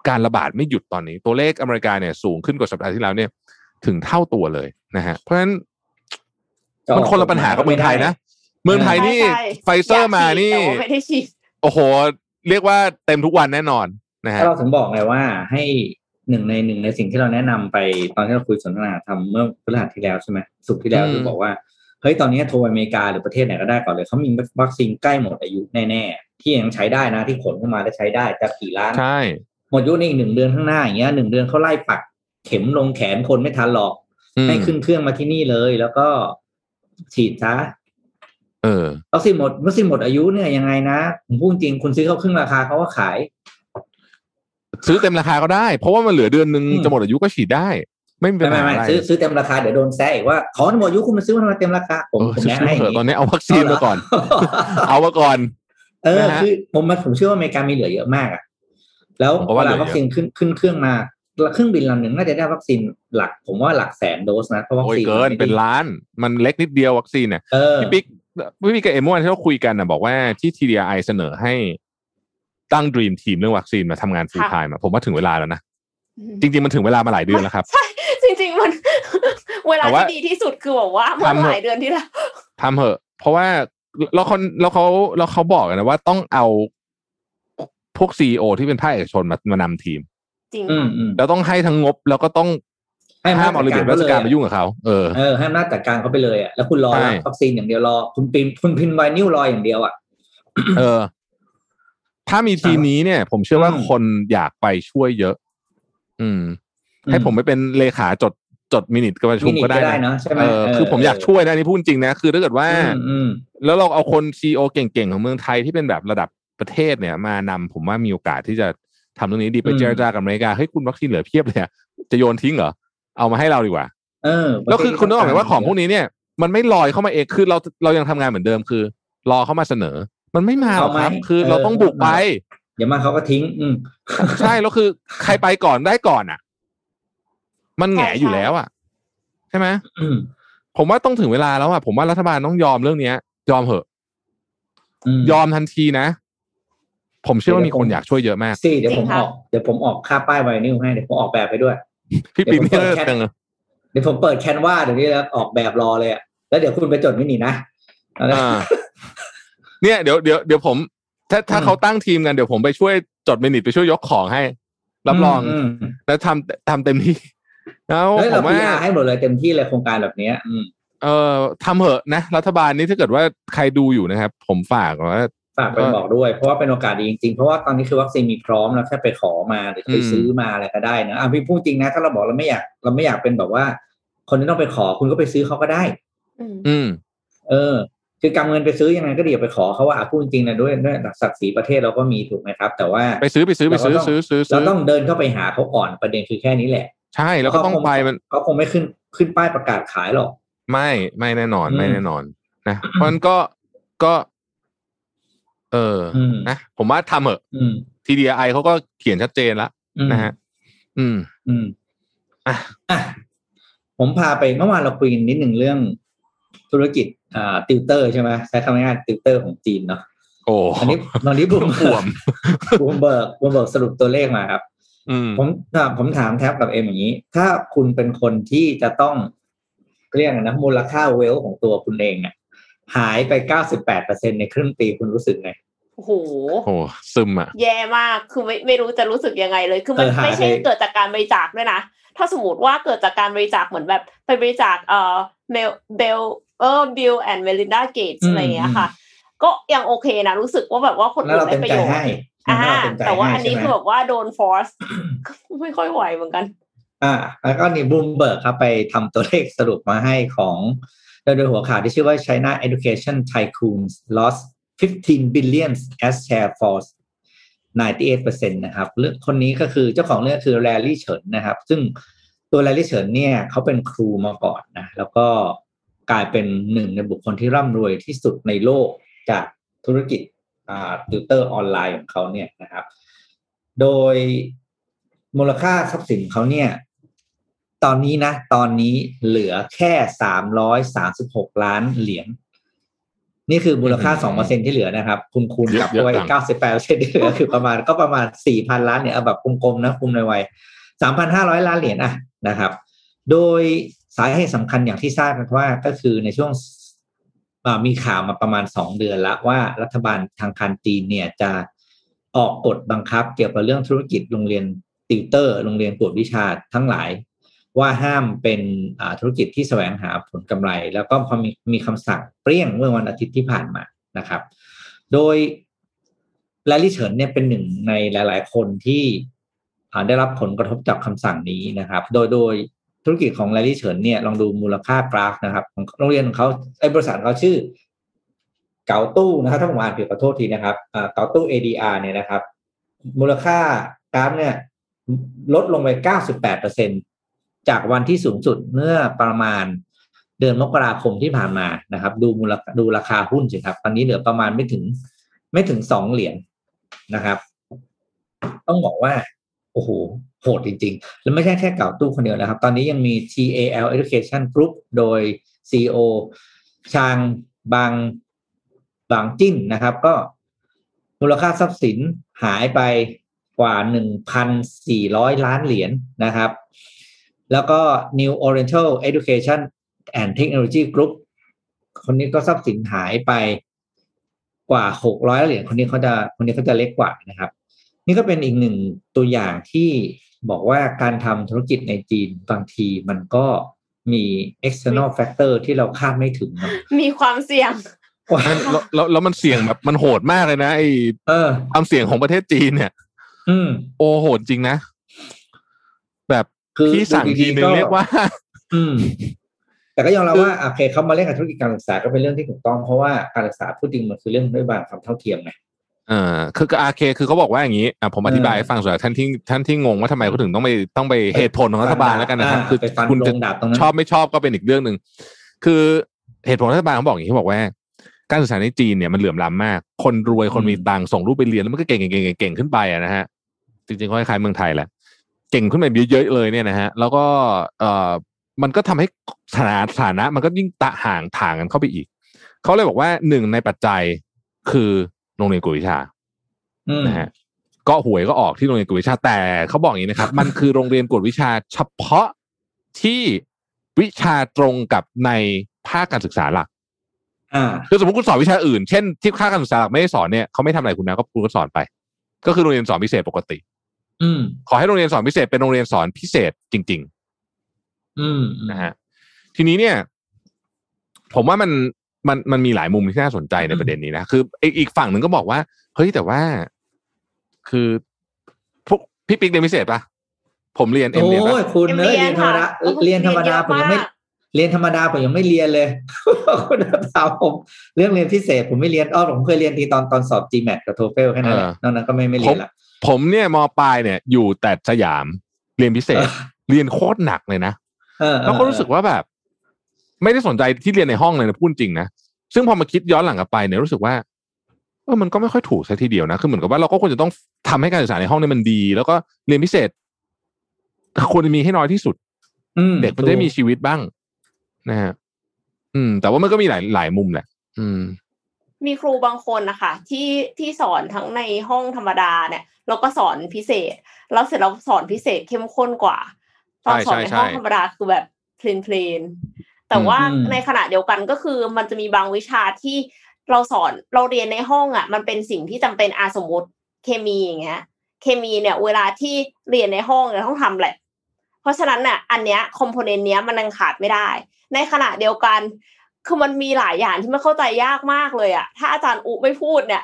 การระบาดไม่หยุดตอนนี้ ตัวเลขอเมริกาเนี่ยสูงขึ้นกว่าสัปดาห์ที่แล้วเนี่ย ถึงเท่าตัวเลยนะฮะเพราะฉะนั้นจะออกมันคนละปัญหากับเมืองไทยนะเมืองไทยนี่ใช่ใช่ไฟเซอร์มานี่อยกฉีดแต่ว่าไม่ได้ฉีดโอ้โห เรียกว่าเต็มทุกวันแน่นอนนะฮะก็เราถึงบอกไงว่าให้ หนึ่งในหนึ่งในสิ่งที่เราแนะนำไปตอนที่เราคุยสนทนาธรรมเมื่อพฤหัสที่แล้วใช่ไหมสุกร์ที่แล้วอืมที่บอกว่าเฮ้ยตอนนี้โทรอเมริกาหรือประเทศไหนก็ได้ก่อนเลยเขามีวัคซีนใกล้หมดอายุแน่ๆที่ยังใช้ได้นะที่ขนเข้ามาได้ใช้ได้จะกี่ล้านใช่หมดอายุในอีกหนึ่งเดือนข้างหน้าอย่างเงี้ยหนึ่งเดือนเขาไล่ปัก เข็มลงแขนคนไม่ทันหรอกอืมให้ขึ้นเครื่องมาที่นี่เลย แล้วก็ฉีดซะเออวัคซีนหมดวัคซีนหมดอายุเนี่ยยังไงนะผมพูดจริงคุณซื้อเขาครึ่งราคาเขาก็ขาย ซื้อเต็มราคาก็ได้ เพราะว่ามันเหลือเดือนหนึ่งอืมจะหมดอายุก็ฉีดได้ ไม่มีปัไม่ญไม่หาไม่อะไรซื้อซื้อเต็มราคาเดี๋ยวโดนแซะอีกว่าขอหมดอายุคุณมาซื้อมาทำไมเต็มราคาผมเออผมซื้อแนะให้เถอย่างอะตอนนี้นี้เอาวัคซีนมาก่อน เอามาก่อน เออนะฮะคือผมมาผมเชื่อว่าอเมริกามีเหลือเยอะมากอะแล้วผมก็เวว่าเหลืลาอเยอะวัคซีนขึ้นขึ้นเครื่องมาเครื่องบินลำหนึ่งน่าจะได้วัคซีนหลัก ผมว่าหลักแสนโดสนะเพราะวัคโอ้ยซีนเกินมัไม่ได้เป็นล้านมันเล็กนิดเดียววัคซีนเนี่ยเออพี่ปิ๊กพี่ปิ๊กกับเอ็มเมื่อวานที่เราคุยกันนะบอกว่าที่ TDI เสนอให้ ตั้ง Dream Team เรื่องวัคซีนมาทำงาน full ค่ะ time อะผมว่าถึงเวลาแล้วนะ จริง ๆ มันถึงเวลามาหลายเดือนแล้วครับ ใช่ จริง ๆ มัน เวลาแต่ว่าที่ดีที่สุดคือบอกว่าเมื่อทำเถอะหลายเดือนที่แล้วทำเหอะ เพราะว่าแล้วเขาแล้วเขาแล้วเขาบอกกันนะว่าต้องเอาพวกซีอที่เป็นภาคเอกชนมามานำทีม จริงอืมค่ะอืมแล้วต้องให้ทั้งงบแล้วก็ต้องให้อำห้านาจมเอาระเบียบราชการไปยุ่งกับเขาเออเออให้อำนาจจัดการเขาไปเลยอะแล้วคุณรอใช่รับวัคซีนอย่างเดียวรอ คุณพิมพ์คุณพิมพ์ไวนิวรออย่างเดียวอะเออ ถ้ามีทีมนี้เนี่ย ผมเชื่อว่าอืมคนอยากไปช่วยเยอะ อืม ให้ผมไปเป็นเลขาจดจดมินิทกับประชุมิมนิก็ก็ได้ได้นะเนาะใช่ไหมเออคือผมอยากช่วยนะนี่พูดจริงนะ คือถ้าเกิดว่าอืมอืมแล้วเราเอาคนซีอเก่งๆ ของเมืองไทยที่เป็นแบบระดับประเทศเนี่ย มานำผมว่ามีโอกาสที่จะทำตรงนี้ดีไปอืมเจรจากับอเมริกาเฮ้ยคุณวัคซีนเหลือเพียบเลยอะจะโยนทิ้งเหรอเอามาให้เราดีกว่า เออ แล้วคือคุณต้องบอกไหมว่าของพวกนี้เนี่ย มันไม่ลอยเข้ามาเองคือเราเรายังทำงานเหมือนเดิมคือ รอเข้ามาเสนอ มันไม่มาหรอกครับ คือเราต้องบุกไปเดี๋ยวมาเขาก็ทิ้ง อืมใช่แล้วคือ ใครไปก่อนได้ก่อนอะ มันแหงใช่อยู่แล้วอะ ใช่ไหมอืมผมว่าต้องถึงเวลาแล้วอะผมว่ารัฐบาลต้องยอมเรื่องเนี้ย ยอมเหอะมยอมทันทีนะ ผมเชื่อว่ามีคนอยากช่วยเยอะมากสิเดี๋ยวผมจริงค่ะออกเดี๋ยวผมออกค่าป้ายไวนิวให้เดี๋ยวผมออกแบบไปด้วย พี่ปิ๊กนี่เดี๋ยวผมเลิเปิดแค่ศจังเลยเดี๋ยวผมเปิดแคนวาเดี๋ยวนี้แล้วออกแบบรอเลยอะแล้วเดี๋ยวคุณไปจดมินินะ เอาละอ่าเนี่ยเดี๋ยวเดี๋ยวเดี๋ยวผม ถ้าถ้าอืมเขาตั้งทีมกันเดี๋ยวผมไปช่วยจดมินิทไปช่วยยกของให้ รับรองมแล้วทำทำเต็มที่แล้วเฮ้ยผเรามพีว่าอาให้หมดเลยเต็มที่เลยโครงการแบบเนี้ย อืมเออทำเหอะนะ รัฐบาลนี้ถ้าเกิดว่าใครดูอยู่นะครับ ผมฝากว่าฝากไปบอกด้วย เพราะว่าเป็นโอกาสดีจริงๆ เพราะว่าตอนนี้คือวัคซีนมีพร้อมแล้วแค่ไปขอมาหรือไปอืมซื้อมาอะไรก็ได้นะอะพี่พูดจริงนะถ้าเราบอกเราไม่อยากเราไม่อยากเป็นแบบว่า คนที่ต้องไปขอคุณก็ไปซื้อเขาก็ได้ อืมอืมเออ คือกำเงินไปซื้อยังไงก็ดีอย่าไปขอเขาว่าอะพูดจริงนะด้วยด้วยศักดิ์ศรีประเทศเราก็มีถูกไหมครับ แต่ว่าไปซื้อไปซื้อไปซื้อเราก็ต้องซื้อซื้อเราซื้อต้องเดินเข้าไปหาเขาก่อนประเด็นคือแค่นี้แหละ ใช่แล้วก็ต้องไปมันเขาคงไม่ขึ้นขึ้นป้ายประกาศขายหรอกไม่ไม่แน่นอนอืมไม่แน่นอนนะเพราะฉะนั้นก็ก็ เอออมนะผมว่าทำเหอะอืม TDI เขาก็เขียนชัดเจนแล้วอืมนะฮะอืม อืมอะอะผมพาไปเมื่อวานเราคุยกันนิดหนึ่งเรื่อง ธุรกิจอ่าติวเตอร์ใช่ไหมใช้คำง่ายๆติวเตอร์ของจีนเนาะโอ้อันนี้ตอนนี้บูมอ่วม Bloomberg Bloomberg สรุปตัวเลขมาครับอืมผมอ่าผมถามแท็บกับเอ็มอย่างนี้ ถ้าคุณเป็นคนที่จะต้องเรียกอะไรนะมูลค่า wealth ของตัวคุณเองอะหายไปเก้าสิบแปดเปอร์เซ็นในครึ่งปีคุณรู้สึกไงโอ้โหโอ้ซึมอะแย่มากคือไม่ไม่รู้จะรู้สึกยังไงเลย คือมันเออหายไม่ใช่ไปเกิดจากการบริจาคด้วยนะ ถ้าสมมติว่าเกิดจากการบริจาคเหมือนแบบไปบริจาคเอ่อเมลเบล เออ Bill and Melinda Gates อืมอะไรอย่างเงี้ยค่ะ ก็ยังโอเคนะ รู้สึกว่าแบบว่าคนแล้วอื่เรานได้ประโยชน์ แล้วเราเต็มใจให้อ่าแล้วเราเต็มใจแต่ว่าให้อันนี้ใช่ไหมคือแบบว่าโดน force ไม่ค่อยไหวเหมือนกัน อ่า แล้วก็นี่บูมเบิร์กครับไปทำตัวเลขสรุปมาให้ของโดยโดยหัวข่าวที่ชื่อว่า China Education Tycoons lost 15 billion as share for 98%นะครับเรื่องคนนี้ก็คือเจ้าของเรื่องคือ Larry Chen นะครับ ซึ่งตัว Larry Chen เนี่ยเขาเป็นครูมาก่อนนะ แล้วก็ กลายเป็นหนึ่งในบุคคลที่ร่ำรวยที่สุดในโลกจากธุรกิจอ่าติวเตอร์ออนไลน์ของเขาเนี่ยนะครับ โดยมูลค่าทรัพย์สินเขาเนี่ย ตอนนี้นะ ตอนนี้เหลือแค่สามร้อยสามสิบหกล้านเหรียญนี่คือมูลค่าสองเปอร์เซ็นที่เหลือนะครับ คุณคูณกลับเข้าไปเก้าสิบแปดเปอร์เซ็นที่เหลือคือประมาณก็ประมาณสี่พันล้านเนี่ยเอาแบบกลมๆนะคุมในวัยสามพันห้าร้อยล้านเหรียญอะนะครับ โดย สาเหตุสำคัญอย่างที่ทราบกันว่าก็คือในช่วงมีข่าวมาประมาณสองเดือนละว่ารัฐบาลทางการจีนเนี่ยจะออกกฎบังคับ เกี่ยวกับเรื่องธุรกิจโรงเรียนติวเตอร์ โรงเรียนกวดวิชาทั้งหลาย ว่าห้ามเป็นธุรกิจที่แสวงหาผลกำไร แล้วก็พอมีมีคำสั่งเปรี้ยงเมื่อวันอาทิตย์ที่ผ่านมานะครับ โดยแลลี่เฉินเนี่ยเป็นหนึ่งในหลาย ๆ คนที่ได้รับผลกระทบจากคำสั่งนี้นะครับ โดยโดย ธุรกิจของแลลี่เฉินเนี่ยลองดูมูลค่ากราฟนะครับของโรงเรียนของเขาไอ้บริษัทเขาชื่อ เกาตู้นะครับถ้าผมอ่านผิดขอโทษทีนะครับเกาตู้ ADR เนี่ยนะครับ มูลค่ากราฟเนี่ยลดลงไป 98%จากวันที่สูงสุดเมื่อประมาณเดือนมกราคมที่ผ่านมานะครับ ดูมูลดูราคาหุ้นสิครับ ตอนนี้เหลือประมาณไม่ถึง ไม่ถึงสองเหรียญนะครับ ต้องบอกว่า โอ้โหโหดจริง ๆ แล้วไม่ใช่แค่เก่าตู้คนเดียวนะครับ ตอนนี้ยังมี TAL Education Group โดย CEO ชางบางบางจิ้นนะครับ ก็มูลค่าทรัพย์สินหายไปกว่า 1,400 ล้านเหรียญนะครับ แล้วก็ New Oriental Education and Technology Group คนนี้ก็ทรัพย์สินหายไปกว่า 600 เหรียญคนนี้เขาจะคนนี้เขาจะเล็กกว่านะครับ นี่ก็เป็นอีกหนึ่งตัวอย่างที่บอกว่าการทำธุรกิจในจีนบางทีมันก็มี external factor ที่เราคาดไม่ถึงเนอะมีความเสี่ยงว่าแล้วแล้วแล้วมันเสี่ยงแบบมันโหดมากเลยนะไอ้เออความเสี่ยงของประเทศจีนเนี่ย อืมโอ้โหดจริงนะ แบบคือพี่สั่งดูดีๆทีนึงก็เรียกว่า อืม แต่ก็ยอมรับว่าโอเคเขามาเล่นกับธุรกิจการศึกษาก็เป็นเรื่องที่ถูกต้องเพราะว่าการศึกษาพูดจริงมันคือเรื่องนโยบายความเท่าเทียมไง เออคืออาเคคือเขาบอกว่าอย่างนี้อะผมอธิบายเออให้ฟังส่วนท่านที่ท่านที่งงว่าทำไมเขาถึงต้องไปต้องไปเหตุผลของรัฐบาลแล้วกันนะครับอ่าคือไปฟันคุณจะลงดาบตรงนั้นชอบไม่ชอบก็เป็นอีกเรื่องหนึ่งคือเหตุผลรัฐบาลเขาบอกอย่างนี้เขาบอกว่า การศึกษาในจีนเนี่ยมันเหลื่อมล้ำมาก คนรวยคนมีตังค์ส่งลูกไปเรียนแล้วมันก็เก่งเก่งเก่งเก่งขึ้นไปอะนะฮะจริงๆก็คล้ายๆเมืองไทยแหละเก่งขึ้นไปเยอะๆเลยเนี่ยนะฮะแล้วก็เอ่อมันก็ทำให้ฐานะฐานะ มันก็ยิ่งตะห่างถ่างกันเข้าไปอีกเขาเลยบอกว่าหนึ่งในปัจจัยคือ โรงเรียนกวดวิชาอืมนะฮะก็หวยก็ออกที่โรงเรียนกวดวิชาแต่เขาบอกอย่างนี้นะครับ มันคือโรงเรียนกวดวิชาเฉพาะที่วิชาตรงกับในภาคการศึกษาหลักอ่าคือสมมติคุณสอนวิชาอื่น เช่นที่ภาคการศึกษาหลักไม่ได้สอนเนี่ยเขาไม่ทำอะไรคุณนะก็คุณก็สอนไป ก็คือโรงเรียนสอนพิเศษปกติ อืมขอให้โรงเรียนสอนพิเศษเป็นโรงเรียนสอนพิเศษจริงอืมๆนะฮะทีนี้เนี่ย ผมว่ามัน มันมันมีหลายมุมที่น่าสนใจในประเด็นนี้นะคืออีกอีกฝั่งหนึ่งก็บอกว่า เฮ้ยแต่ว่า คือพวกพี่ปิ๊กเรียนพิเศษปะผมเรียนเอ็มเรียนปะเนี่ย โอ้ยคุณเอ็มเนยเรีเรียนธรรมดาค่ะเรียนธรรมดาเรียนเยอะผมยังไม่มากเรียนธรรมดาผมยังไม่เรียนเลยคุณถามผมเรื่องเรียนพิเศษ ผมไม่เรียนอ้อผมเคยเรียนทีตอนตอนสอบ GMAT กับ TOEFL แค่นั้นแหละนอกนั้นก็ไม่ไม่เรียนละผมเนี่ยมปลายเนี่ย อยู่แต่สยามเรียนพิเศษเออเรียนโคตรหนักเลยนะเออแล้วก็รู้สึกว่าแบบ ไม่ได้สนใจที่เรียนในห้องเลยนะพูดจริงนะซึ่งพอมาคิดย้อนหลังกลับไปเนี่ยรู้สึกว่าเออมันก็ไม่ค่อยถูกซะทีเดียวนะ คือเหมือนกับว่าเราก็ควรจะต้องทำให้การศึกษาในห้องเนี่ยมันดี แล้วก็เรียนพิเศษควรจะมีให้น้อยที่สุดอืมเด็กมันจะได้มีชีวิตบ้าง นะฮะอืม แต่ว่ามันก็มีหลายหลายมุมแหละ อืม มีครูบางคนนะคะที่ที่สอนทั้งในห้องธรรมดาเนี่ย แล้วก็สอนพิเศษ แล้วเสร็จแล้วสอนพิเศษเข้มข้นกว่าตอนสอนในใช่ใช่ห้องธรรมดาคือแบบเพลนเพลน แต่ว่าในขณะเดียวกันก็คือมันจะมีบางวิชาที่เราสอนเราเรียนในห้องอะ มันเป็นสิ่งที่จำเป็นอาสมมติเคมีอย่างเงี้ย เคมีเนี่ย เวลาที่เรียนในห้องเนี่ยต้องทำแหละ เพราะฉะนั้นเนี่ยอันเนี้ยคอมโพเนนต์เนี้ยมันยังขาดไม่ได้ ในขณะเดียวกัน คือมันมีหลายอย่างที่ไม่เข้าใจยากมากเลยอะถ้าอาจารย์อุไม่พูดเนี่ย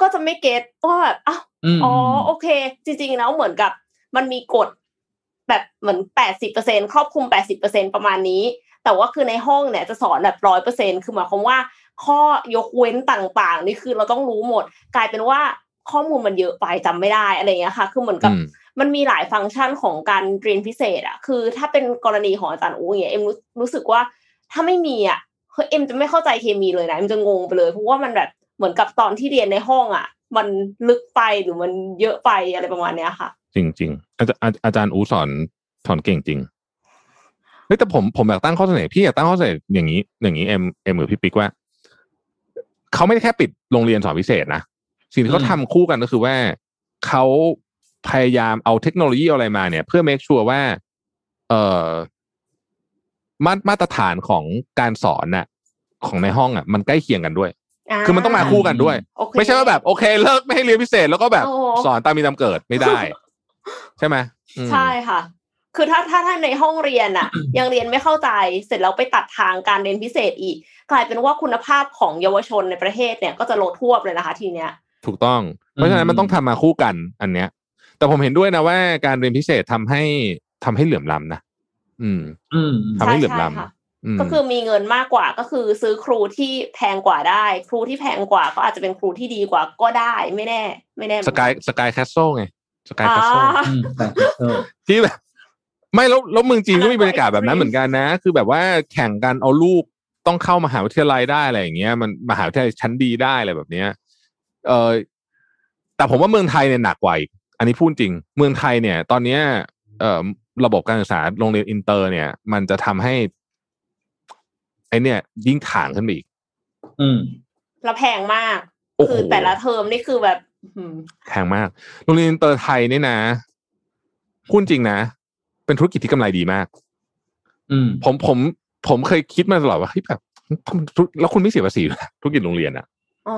ก็จะไม่เก็ตว่าแบบอ้าวมอ๋อโอเค จริงๆแล้วเหมือนกับ มันมีกฎแบบเหมือนแปดสิบเปอร์เซ็นครอบคลุมแปดสิบเปอร์เซ็นประมาณนี้ แต่ว่าคือในห้องเนี่ยจะสอนแบบร้อยเปอร์เซ็นคือหมายความว่า ข้อยกเว้นต่างๆ นี่คือเราต้องรู้หมด กลายเป็นว่าข้อมูลมันเยอะไปจำไม่ได้อะไรอย่างเงี้ยค่ะ คือเหมือนกับอืมมันมีหลายฟังก์ชันของการเรียนพิเศษอะคือถ้าเป็นกรณีของอาจารย์อูอย่างเงี้ยเอ็มรู้รู้สึกว่าถ้าไม่มีอะเฮ้ยเอ็มจะไม่เข้าใจเคมีเลยนะเอ็มจะงงไปเลยเพราะว่ามันแบบเหมือนกับตอนที่เรียนในห้องอะมันลึกไปหรือมันเยอะไปอะไรประมาณเนี้ยค่ะ จริงจริงๆอาจารย์อาอาจารย์อูสอนสอนเก่งจริงเฮ้ยแต่ผมผมอยากตั้งข้อเสนอพี่อยากตั้งข้อเสนออย่างนี้ อย่างนี้เอ็มเอ็มหรือพี่ปิ๊กว่าเขาไม่ได้แค่ปิดโรงเรียนสอนพิเศษนะสิ่งที่เขาทำคู่กันก็คือว่าเขาพยายามเอาเทคโนโลยีอะไรมาเนี่ย เพื่อ make sure ว่า เอ่อมามาตรฐานของการสอนน่ะ ของในห้องอะ มันใกล้เคียงกันด้วย คือมันต้องมาคู่กันด้วยโอเคไม่ใช่ว่าแบบ โอเคเลิกไม่ให้เรียนพิเศษ แล้วก็แบบโอ้สอนตามมีตามเกิดไม่ได้ ใช่ไหมอืมใช่ค่ะ คือถ้าถ้าถ้าในห้องเรียนอะยังเรียนไม่เข้าใจเสร็จแล้วไปตัดทางการเรียนพิเศษอีก กลายเป็นว่าคุณภาพของเยาวชนในประเทศเนี่ยก็จะลดทวบเลยนะคะทีเนี้ย ถูกต้อง เพราะฉะนั้นมันต้องทำมาคู่กันอันเนี้ย แต่ผมเห็นด้วยนะว่าการเรียนพิเศษทำให้ทำให้เหลื่อมล้ำนะอืม อืมทำให้เหลื่อมล้ใช่ค่ะำอืมก็คือมีเงินมากกว่าก็คือซื้อครูที่แพงกว่าได้ ครูที่แพงกว่าก็อาจจะเป็นครูที่ดีกว่าก็ได้ไม่แน่ ไม่แน่เหมืสอนกายสกายแคสโซไงสกายแคสโซอ่าอืมแต่เออที่แบบ ไม่แล้วแล้วเมืองจีนอันนั้ก็นมีบรรยากาศแบบนั้นก็เหมือนกันนะ คือแบบว่าแข่งกันเอาลูกต้องเข้ามหาวิทยาลัยได้อะไรอย่างเงี้ย มันมหาวิทยาลัยชั้นดีได้อะไรแบบเนี้ย เออแต่ผมว่าเมืองไทยเนี่ยหนักกว่าอีกอันนี้พูดจริง เมืองไทยเนี่ย ตอนเนี้ย เอ่อระบบการศึกษาโรงเรียนอินเตอร์ เนี่ย มันจะทำให้ไอ้เนี่ย ยิ่งถ่างขึ้นไปอีก อืมแล้วแพงมากโอ้โหคือแต่ละเทอมนี่คือแบบอืมแพงมาก โรงเรียนอินเตอร์ไทยเนี่ยนะพูดจริงนะ เป็นธุรกิจที่กำไรดีมาก อืมผมผมผมเคยคิดมาตลอดว่าเฮ้ยแบบแล้วคุณไม่เสียภาษีด้วยนะธุรกิจโรงเรียนอะอ๋อ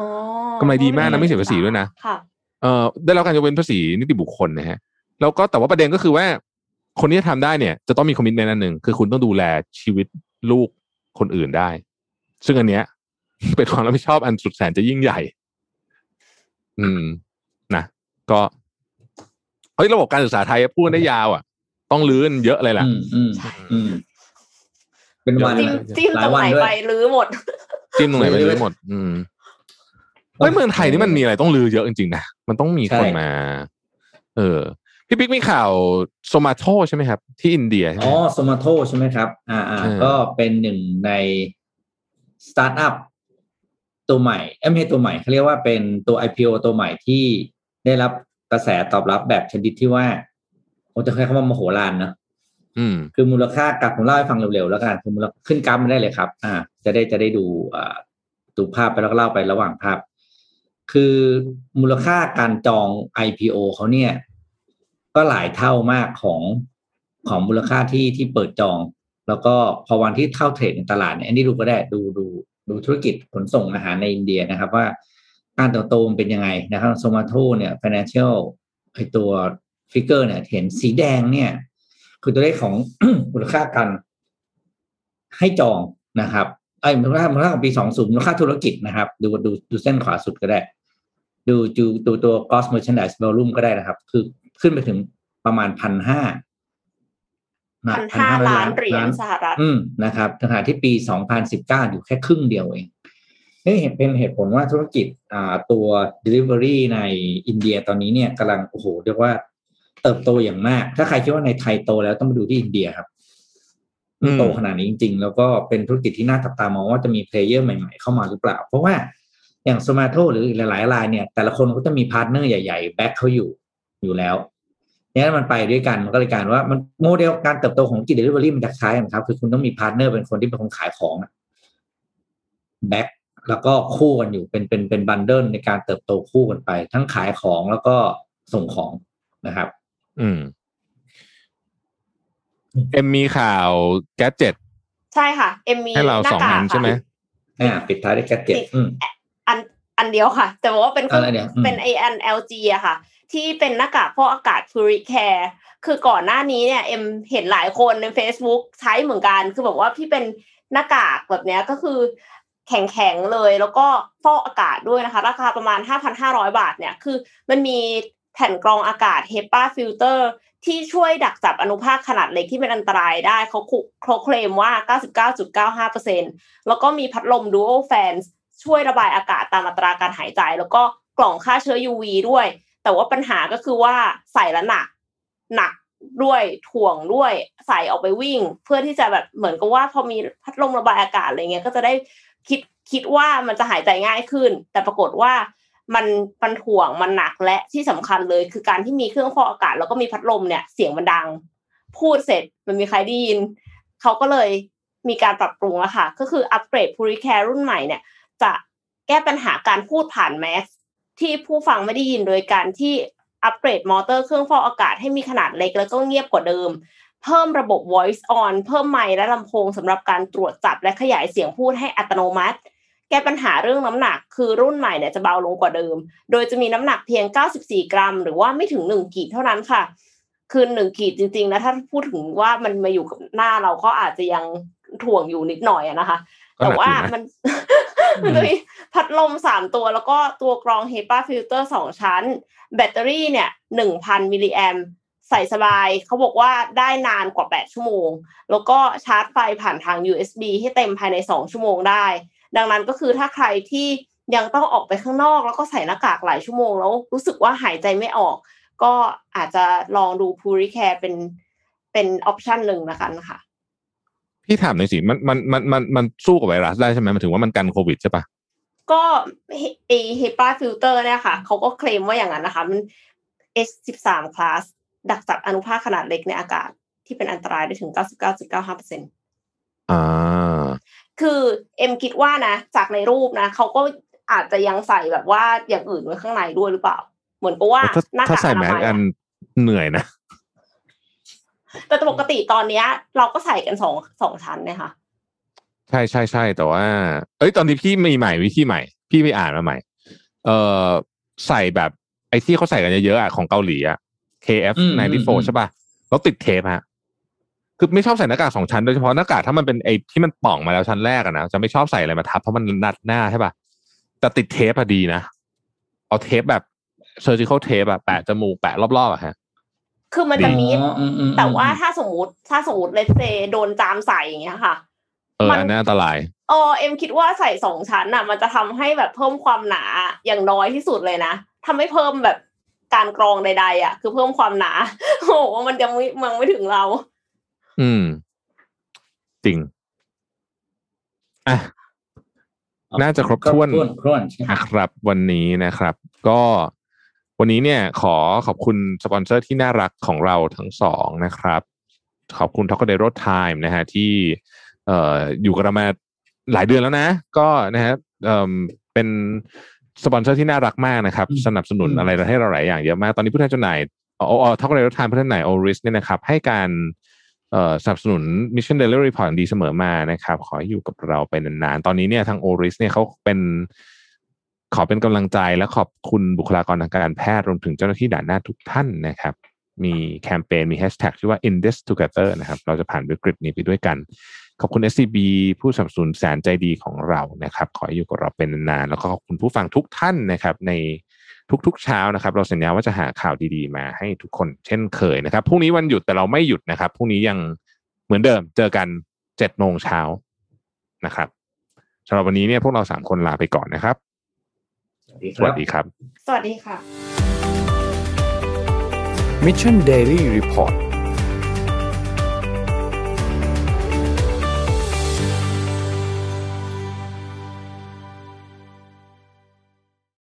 กำไรดีมากนะไม่เสียภาษีด้วยนะค่ะเอ่อได้รับการยกเว้นภาษีนิติบุคคลนะฮะ แล้วก็แต่ว่าประเด็นก็คือว่า คนที่จะทำได้เนี่ย จะต้องมีคอมมิชเมนต์อันหนึ่งคือคุณต้องดูแลชีวิตลูกคนอื่นได้ ซึ่งอันเนี้ยเป็นความรับผิดชอบอันสุดแสนจะยิ่งใหญ่ อืมนะก็เฮ้ยระบบการศึกษาไทยพูดได้ยาวอะ ต้องลื้อกันเยอะเลยล่ะอืมอืมอืมเป็นวันหลายวันด้วย จิ้มจิ้มตรงไหนไปรื้อหมด จิ้มตรงไหนไปรื้อหมด อืมเฮ้ยเมืองไทยนี่มันมีอะไรต้องรื้อเยอะจริงๆนะมันต้องมีคนใช่มา เออ พี่ปิ๊กมีข่าว Zomato ใช่ไหมครับ ที่อินเดียใช่ไหม อ๋อ Zomato ใช่ไหมครับ อ่าอ่าเออก็เป็นหนึ่งในสตาร์ทอัพตัวใหม่เอ้ยไม่ใช่ตัวใหม่เขาเรียกว่าเป็นตัว IPO ตัวใหม่ที่ได้รับกระแสตอบรับแบบชนิดที่ว่า ผมจะใช้คำว่ามโหฬารเนอะอืมคือมูลค่ากับผมเล่าให้ฟังเร็วๆแล้วกันคือมูลขึ้นกราฟมาได้เลยครับ อ่า จะได้จะได้ดูอ่าดูภาพไปแล้วก็เล่าไประหว่างภาพ คือมูลค่าการจอง IPO เขาเนี่ย ก็หลายเท่ามากของของมูลค่าที่ที่เปิดจอง แล้วก็พอวันที่เข้าเทรดในตลาดเนี่ยอันนี้ดูก็ได้ดูดูดูธุรกิจขนส่งอาหารในอินเดียนะครับว่าการเติบโตมันเป็นยังไงนะครับโซมาโตเนี่ย financial ไอตัว ฟิกเกอร์เนี่ยเห็นสีแดงเนี่ย คือตัวเลขของมูลค่าการให้จองนะครับไอ้ยมูลค่ามูลค่าของปีสองศูนย์มูลค่าธุรกิจนะครับ ดูดูดูเส้นขวาสุดก็ได้ ดูดูดูตัว gross merchandise volume ก็ได้นะครับ คือขึ้นไปถึงประมาณพันห้าพันห้าล้านเหรียญสหรัฐอืมนะครับขณะที่ปี2019อยู่แค่ครึ่งเดียวเองนี่เป็นเหตุผลว่าธุรกิจอ่าตัว Delivery ในอินเดียตอนนี้เนี่ยกำลังโอ้โหเรียกว่า เติบโตอย่างมาก ถ้าใครคิดว่าในไทยโตแล้วต้องมาดูที่อินเดียครับโตขนาดนี้จริง ๆ แล้วก็เป็นธุรกิจที่น่าจับตามองว่าจะมี player ใหม่ ๆ เข้ามาหรือเปล่า เพราะว่าอย่าง s o m a t o หรืออีกหลายๆรายเนี่ย แต่ละคนก็จะมี partner ใหญ่ๆ back เขาอยู่อยู่แล้วเนี่ยมันไปด้วยกันมันก็เลยกลายเป็นว่ามันโมเดลการเติบโตของธุรกิจเดลิเวอรี่มันจะคล้ายกันครับ คือคุณต้องมี partner เป็นคนที่เป็นคนขายของback แล้วก็คู่กันอยู่เป็นเป็นเป็น bundle ในการเติบโตคู่กันไป ทั้งขายของแล้วก็ส่งของนะครับ อืมเอ็มมีข่าว gadgetใช่ค่ะ เอ็มมีให้เราหน้ากากสองอันใช่ไหมอ่าปิดท้ายด้วย gadget อืมอันอันเดียวค่ะ แต่ว่าเป็นอะไรเนี่ยอืมเป็นไออัน LG อะค่ะ ที่เป็นหน้ากากฟอกอากาศ Puricare คือก่อนหน้านี้เนี่ยเอ็มเห็นหลายคนใน Facebook ใช้เหมือนกัน คือแบบว่าพี่เป็นหน้ากากแบบเนี้ยก็คือแข็งๆเลยแล้วก็ฟอกอากาศด้วยนะคะ ราคาประมาณ 5,500 บาทเนี่ย คือมันมี แผ่นกรองอากาศ HEPA filter ที่ช่วยดักจับอนุภาคขนาดเล็กที่เป็นอันตรายได้เขาเขาเคลมว่า 99.95%แล้วก็มีพัดลม Dual Fan ช่วยระบายอากาศตามอัตราการหายใจ แล้วก็กล่องฆ่าเชื้อ UV ด้วย แต่ว่าปัญหาก็คือว่าใส่แล้วหนัก หนักด้วยถ่วงด้วยใส่ออกไปวิ่ง เพื่อที่จะแบบเหมือนกับว่าพอมีพัดลมระบายอากาศอะไรเงี้ยก็จะได้คิดคิดว่ามันจะหายใจง่ายขึ้น แต่ปรากฏว่า มันมันถ่วงมันหนักและที่สำคัญเลย คือการที่มีเครื่องฟอกอากาศ แล้วก็มีพัดลมเนี่ยเสียงมันดัง พูดเสร็จมันมีใครได้ยินเขาก็เลยมีการปรับปรุงแล้วค่ะ ก็คืออัปเกรด Puricare รุ่นใหม่เนี่ย จะแก้ปัญหาการพูดผ่านแมสที่ผู้ฟังไม่ได้ยินโดยการที่อัปเกรดมอเตอร์เครื่องฟอกอากาศให้มีขนาดเล็กแล้วก็เงียบกว่าเดิม เพิ่มระบบ voice on เพิ่มไมค์และลำโพงสำหรับการตรวจจับและขยายเสียงพูดให้อัตโนมัติ แก้ปัญหาเรื่องน้ำหนัก คือรุ่นใหม่เนี่ยจะเบาลงกว่าเดิม โดยจะมีน้ำหนักเพียง 94 กรัม หรือว่าไม่ถึง1ขีดเท่านั้นค่ะ คือหนึ่งขีดจริงๆแล้วถ้าพูดถึงว่ามันมาอยู่กับหน้าเราก็อาจจะยังถ่วงอยู่นิดหน่อยอะนะคะก็หนักแต่ว่าอยู่นะมันมันจะมีพัดลมสามตัวแล้วก็ตัวกรอง HEPA filter สองชั้น แบตเตอรี่เนี่ยหนึ่งพันมิลลิแอมใส่สบาย เขาบอกว่าได้นานกว่า 8 ชั่วโมง แล้วก็ชาร์จไฟผ่านทาง USB ให้เต็มภายใน 2 ชั่วโมงได้ ดังนั้นก็คือถ้าใครที่ยังต้องออกไปข้างนอก แล้วก็ใส่หน้ากากหลายชั่วโมง แล้วรู้สึกว่าหายใจไม่ออก ก็อาจจะลองดู Puricare เป็นเป็นออปชันหนึ่งนะคะค่ะ พี่ถามหน่อยสิมันมันมันมันมันสู้กับไวรัสได้ใช่ไหมหมันถึงว่ามันกันโควิดใช่ปะก็ไอ HEPA filter เนี่ยค่ะเขาก็เคลมว่าอย่างนั้นนะคะ มัน H13 class ดักจับอนุภาคขนาดเล็กในอากาศที่เป็นอันตรายได้ถึง 99.95%อ่า คือเอ็มคิดว่านะ จากในรูปนะเขาก็อาจจะยังใส่แบบว่าอย่างอื่นไว้ข้างในด้วยหรือเปล่า เหมือนกับว่าถ้าหน้าากถ้ากใส่อนาแมสมัยกัอะนเหนื่อยนะ แต่ปกติตอนเนี้ย เราก็ใส่กันสองสองชั้นเนี่ยค่ะใช่ใช่ใช่แต่ว่า เอ้ยตอนที่พี่มีใหม่วิธีใหม่ พี่ไปอ่านมาใหม่ เออใส่แบบไอ้ที่เขาใส่กันเยอะๆอะของเกาหลีอะ KF อืมอืมอืม94ใช่ป่ะแล้วติดเทปฮะ คือไม่ชอบใส่หน้ากากสองชั้นโดยเฉพาะหน้ากากถ้ามันเป็นไอ้ที่มันป่องมาแล้วชั้นแรกอะนะจะไม่ชอบใส่อะไรมาทับเพราะมันนัดหน้าใช่ป่ะแต่ติดเทปอะดีนะ เอาเทปแบบ surgical tape อะแปะจมูกแปะรอบๆอะฮะคือมันจะมีอ๋ออืมอืมแต่ว่าถ้าสมมติถ้าสมมติ let's say โดนจามใส่อย่างเงี้ยค่ะเออมันอันนั้นอันตรายเออเอ็มคิดว่าใส่สองชั้นอะมันจะทำให้แบบเพิ่มความหนาอย่างน้อยที่สุดเลยนะทำให้เพิ่มแบบการกรองใดๆอะคือเพิ่มความหนาโอ้โหมันยังไม่มันไม่ถึงเรา อืม จริง อะ น่าจะครบถ้วนครบถ้วนใช่ไหมนะครับ วันนี้นะครับ ก็วันนี้เนี่ย ขอขอบคุณสปอนเซอร์ที่น่ารักของเราทั้งสองนะครับ ขอบคุณ t o k a d e r o Time นะฮะ ที่เอ่ออยู่กับเรามาหลายเดือนแล้วนะ ก็นะฮะเอ่อเป็นสปอนเซอร์ที่น่ารักมากนะครับ สนับสนุนอะไรให้เราหลายอย่างเยอะมาก ตอนนี้ผู้แทนจำหน่ายเอ๋อ t o k a d e r o Time ผู้แทนจำหน่าย Oris เนี่ยนะครับ ให้การเอ่อ สนับสนุน Mission Delivery Report ดีเสมอมานะครับ ขอให้อยู่กับเราไปนานๆ ตอนนี้เนี่ยทาง Oris เนี่ยเขาเป็นขอเป็นกำลังใจและขอบคุณบุคลากรทางการแพทย์รวมถึงเจ้าหน้าที่ด่านหน้าทุกท่านนะครับ มีแคมเปญมีแฮชแท็กชื่อว่า in this together นะครับ เราจะผ่านวิกฤตนี้ไปด้วยกัน ขอบคุณ SCB ผู้สนับสนุนแสนใจดีของเรานะครับ ขอให้อยู่กับเราเป็นนานๆแล้วก็ขอบคุณผู้ฟังทุกท่านนะครับ ใน ทุกๆ เช้านะครับ เราสัญญาว่าจะหาข่าวดีๆ มาให้ทุกคนเช่นเคยนะครับพรุ่งนี้วันหยุดแต่เราไม่หยุดนะครับพรุ่งนี้ยังเหมือนเดิมเจอกันเจ็ดโมงเช้านะครับสำหรับวันนี้เนี่ยพวกเราสามคนลาไปก่อนนะครับ สวัสดีคสรับวัสดีครับ สวัสดีค่ะ Mission Daily Report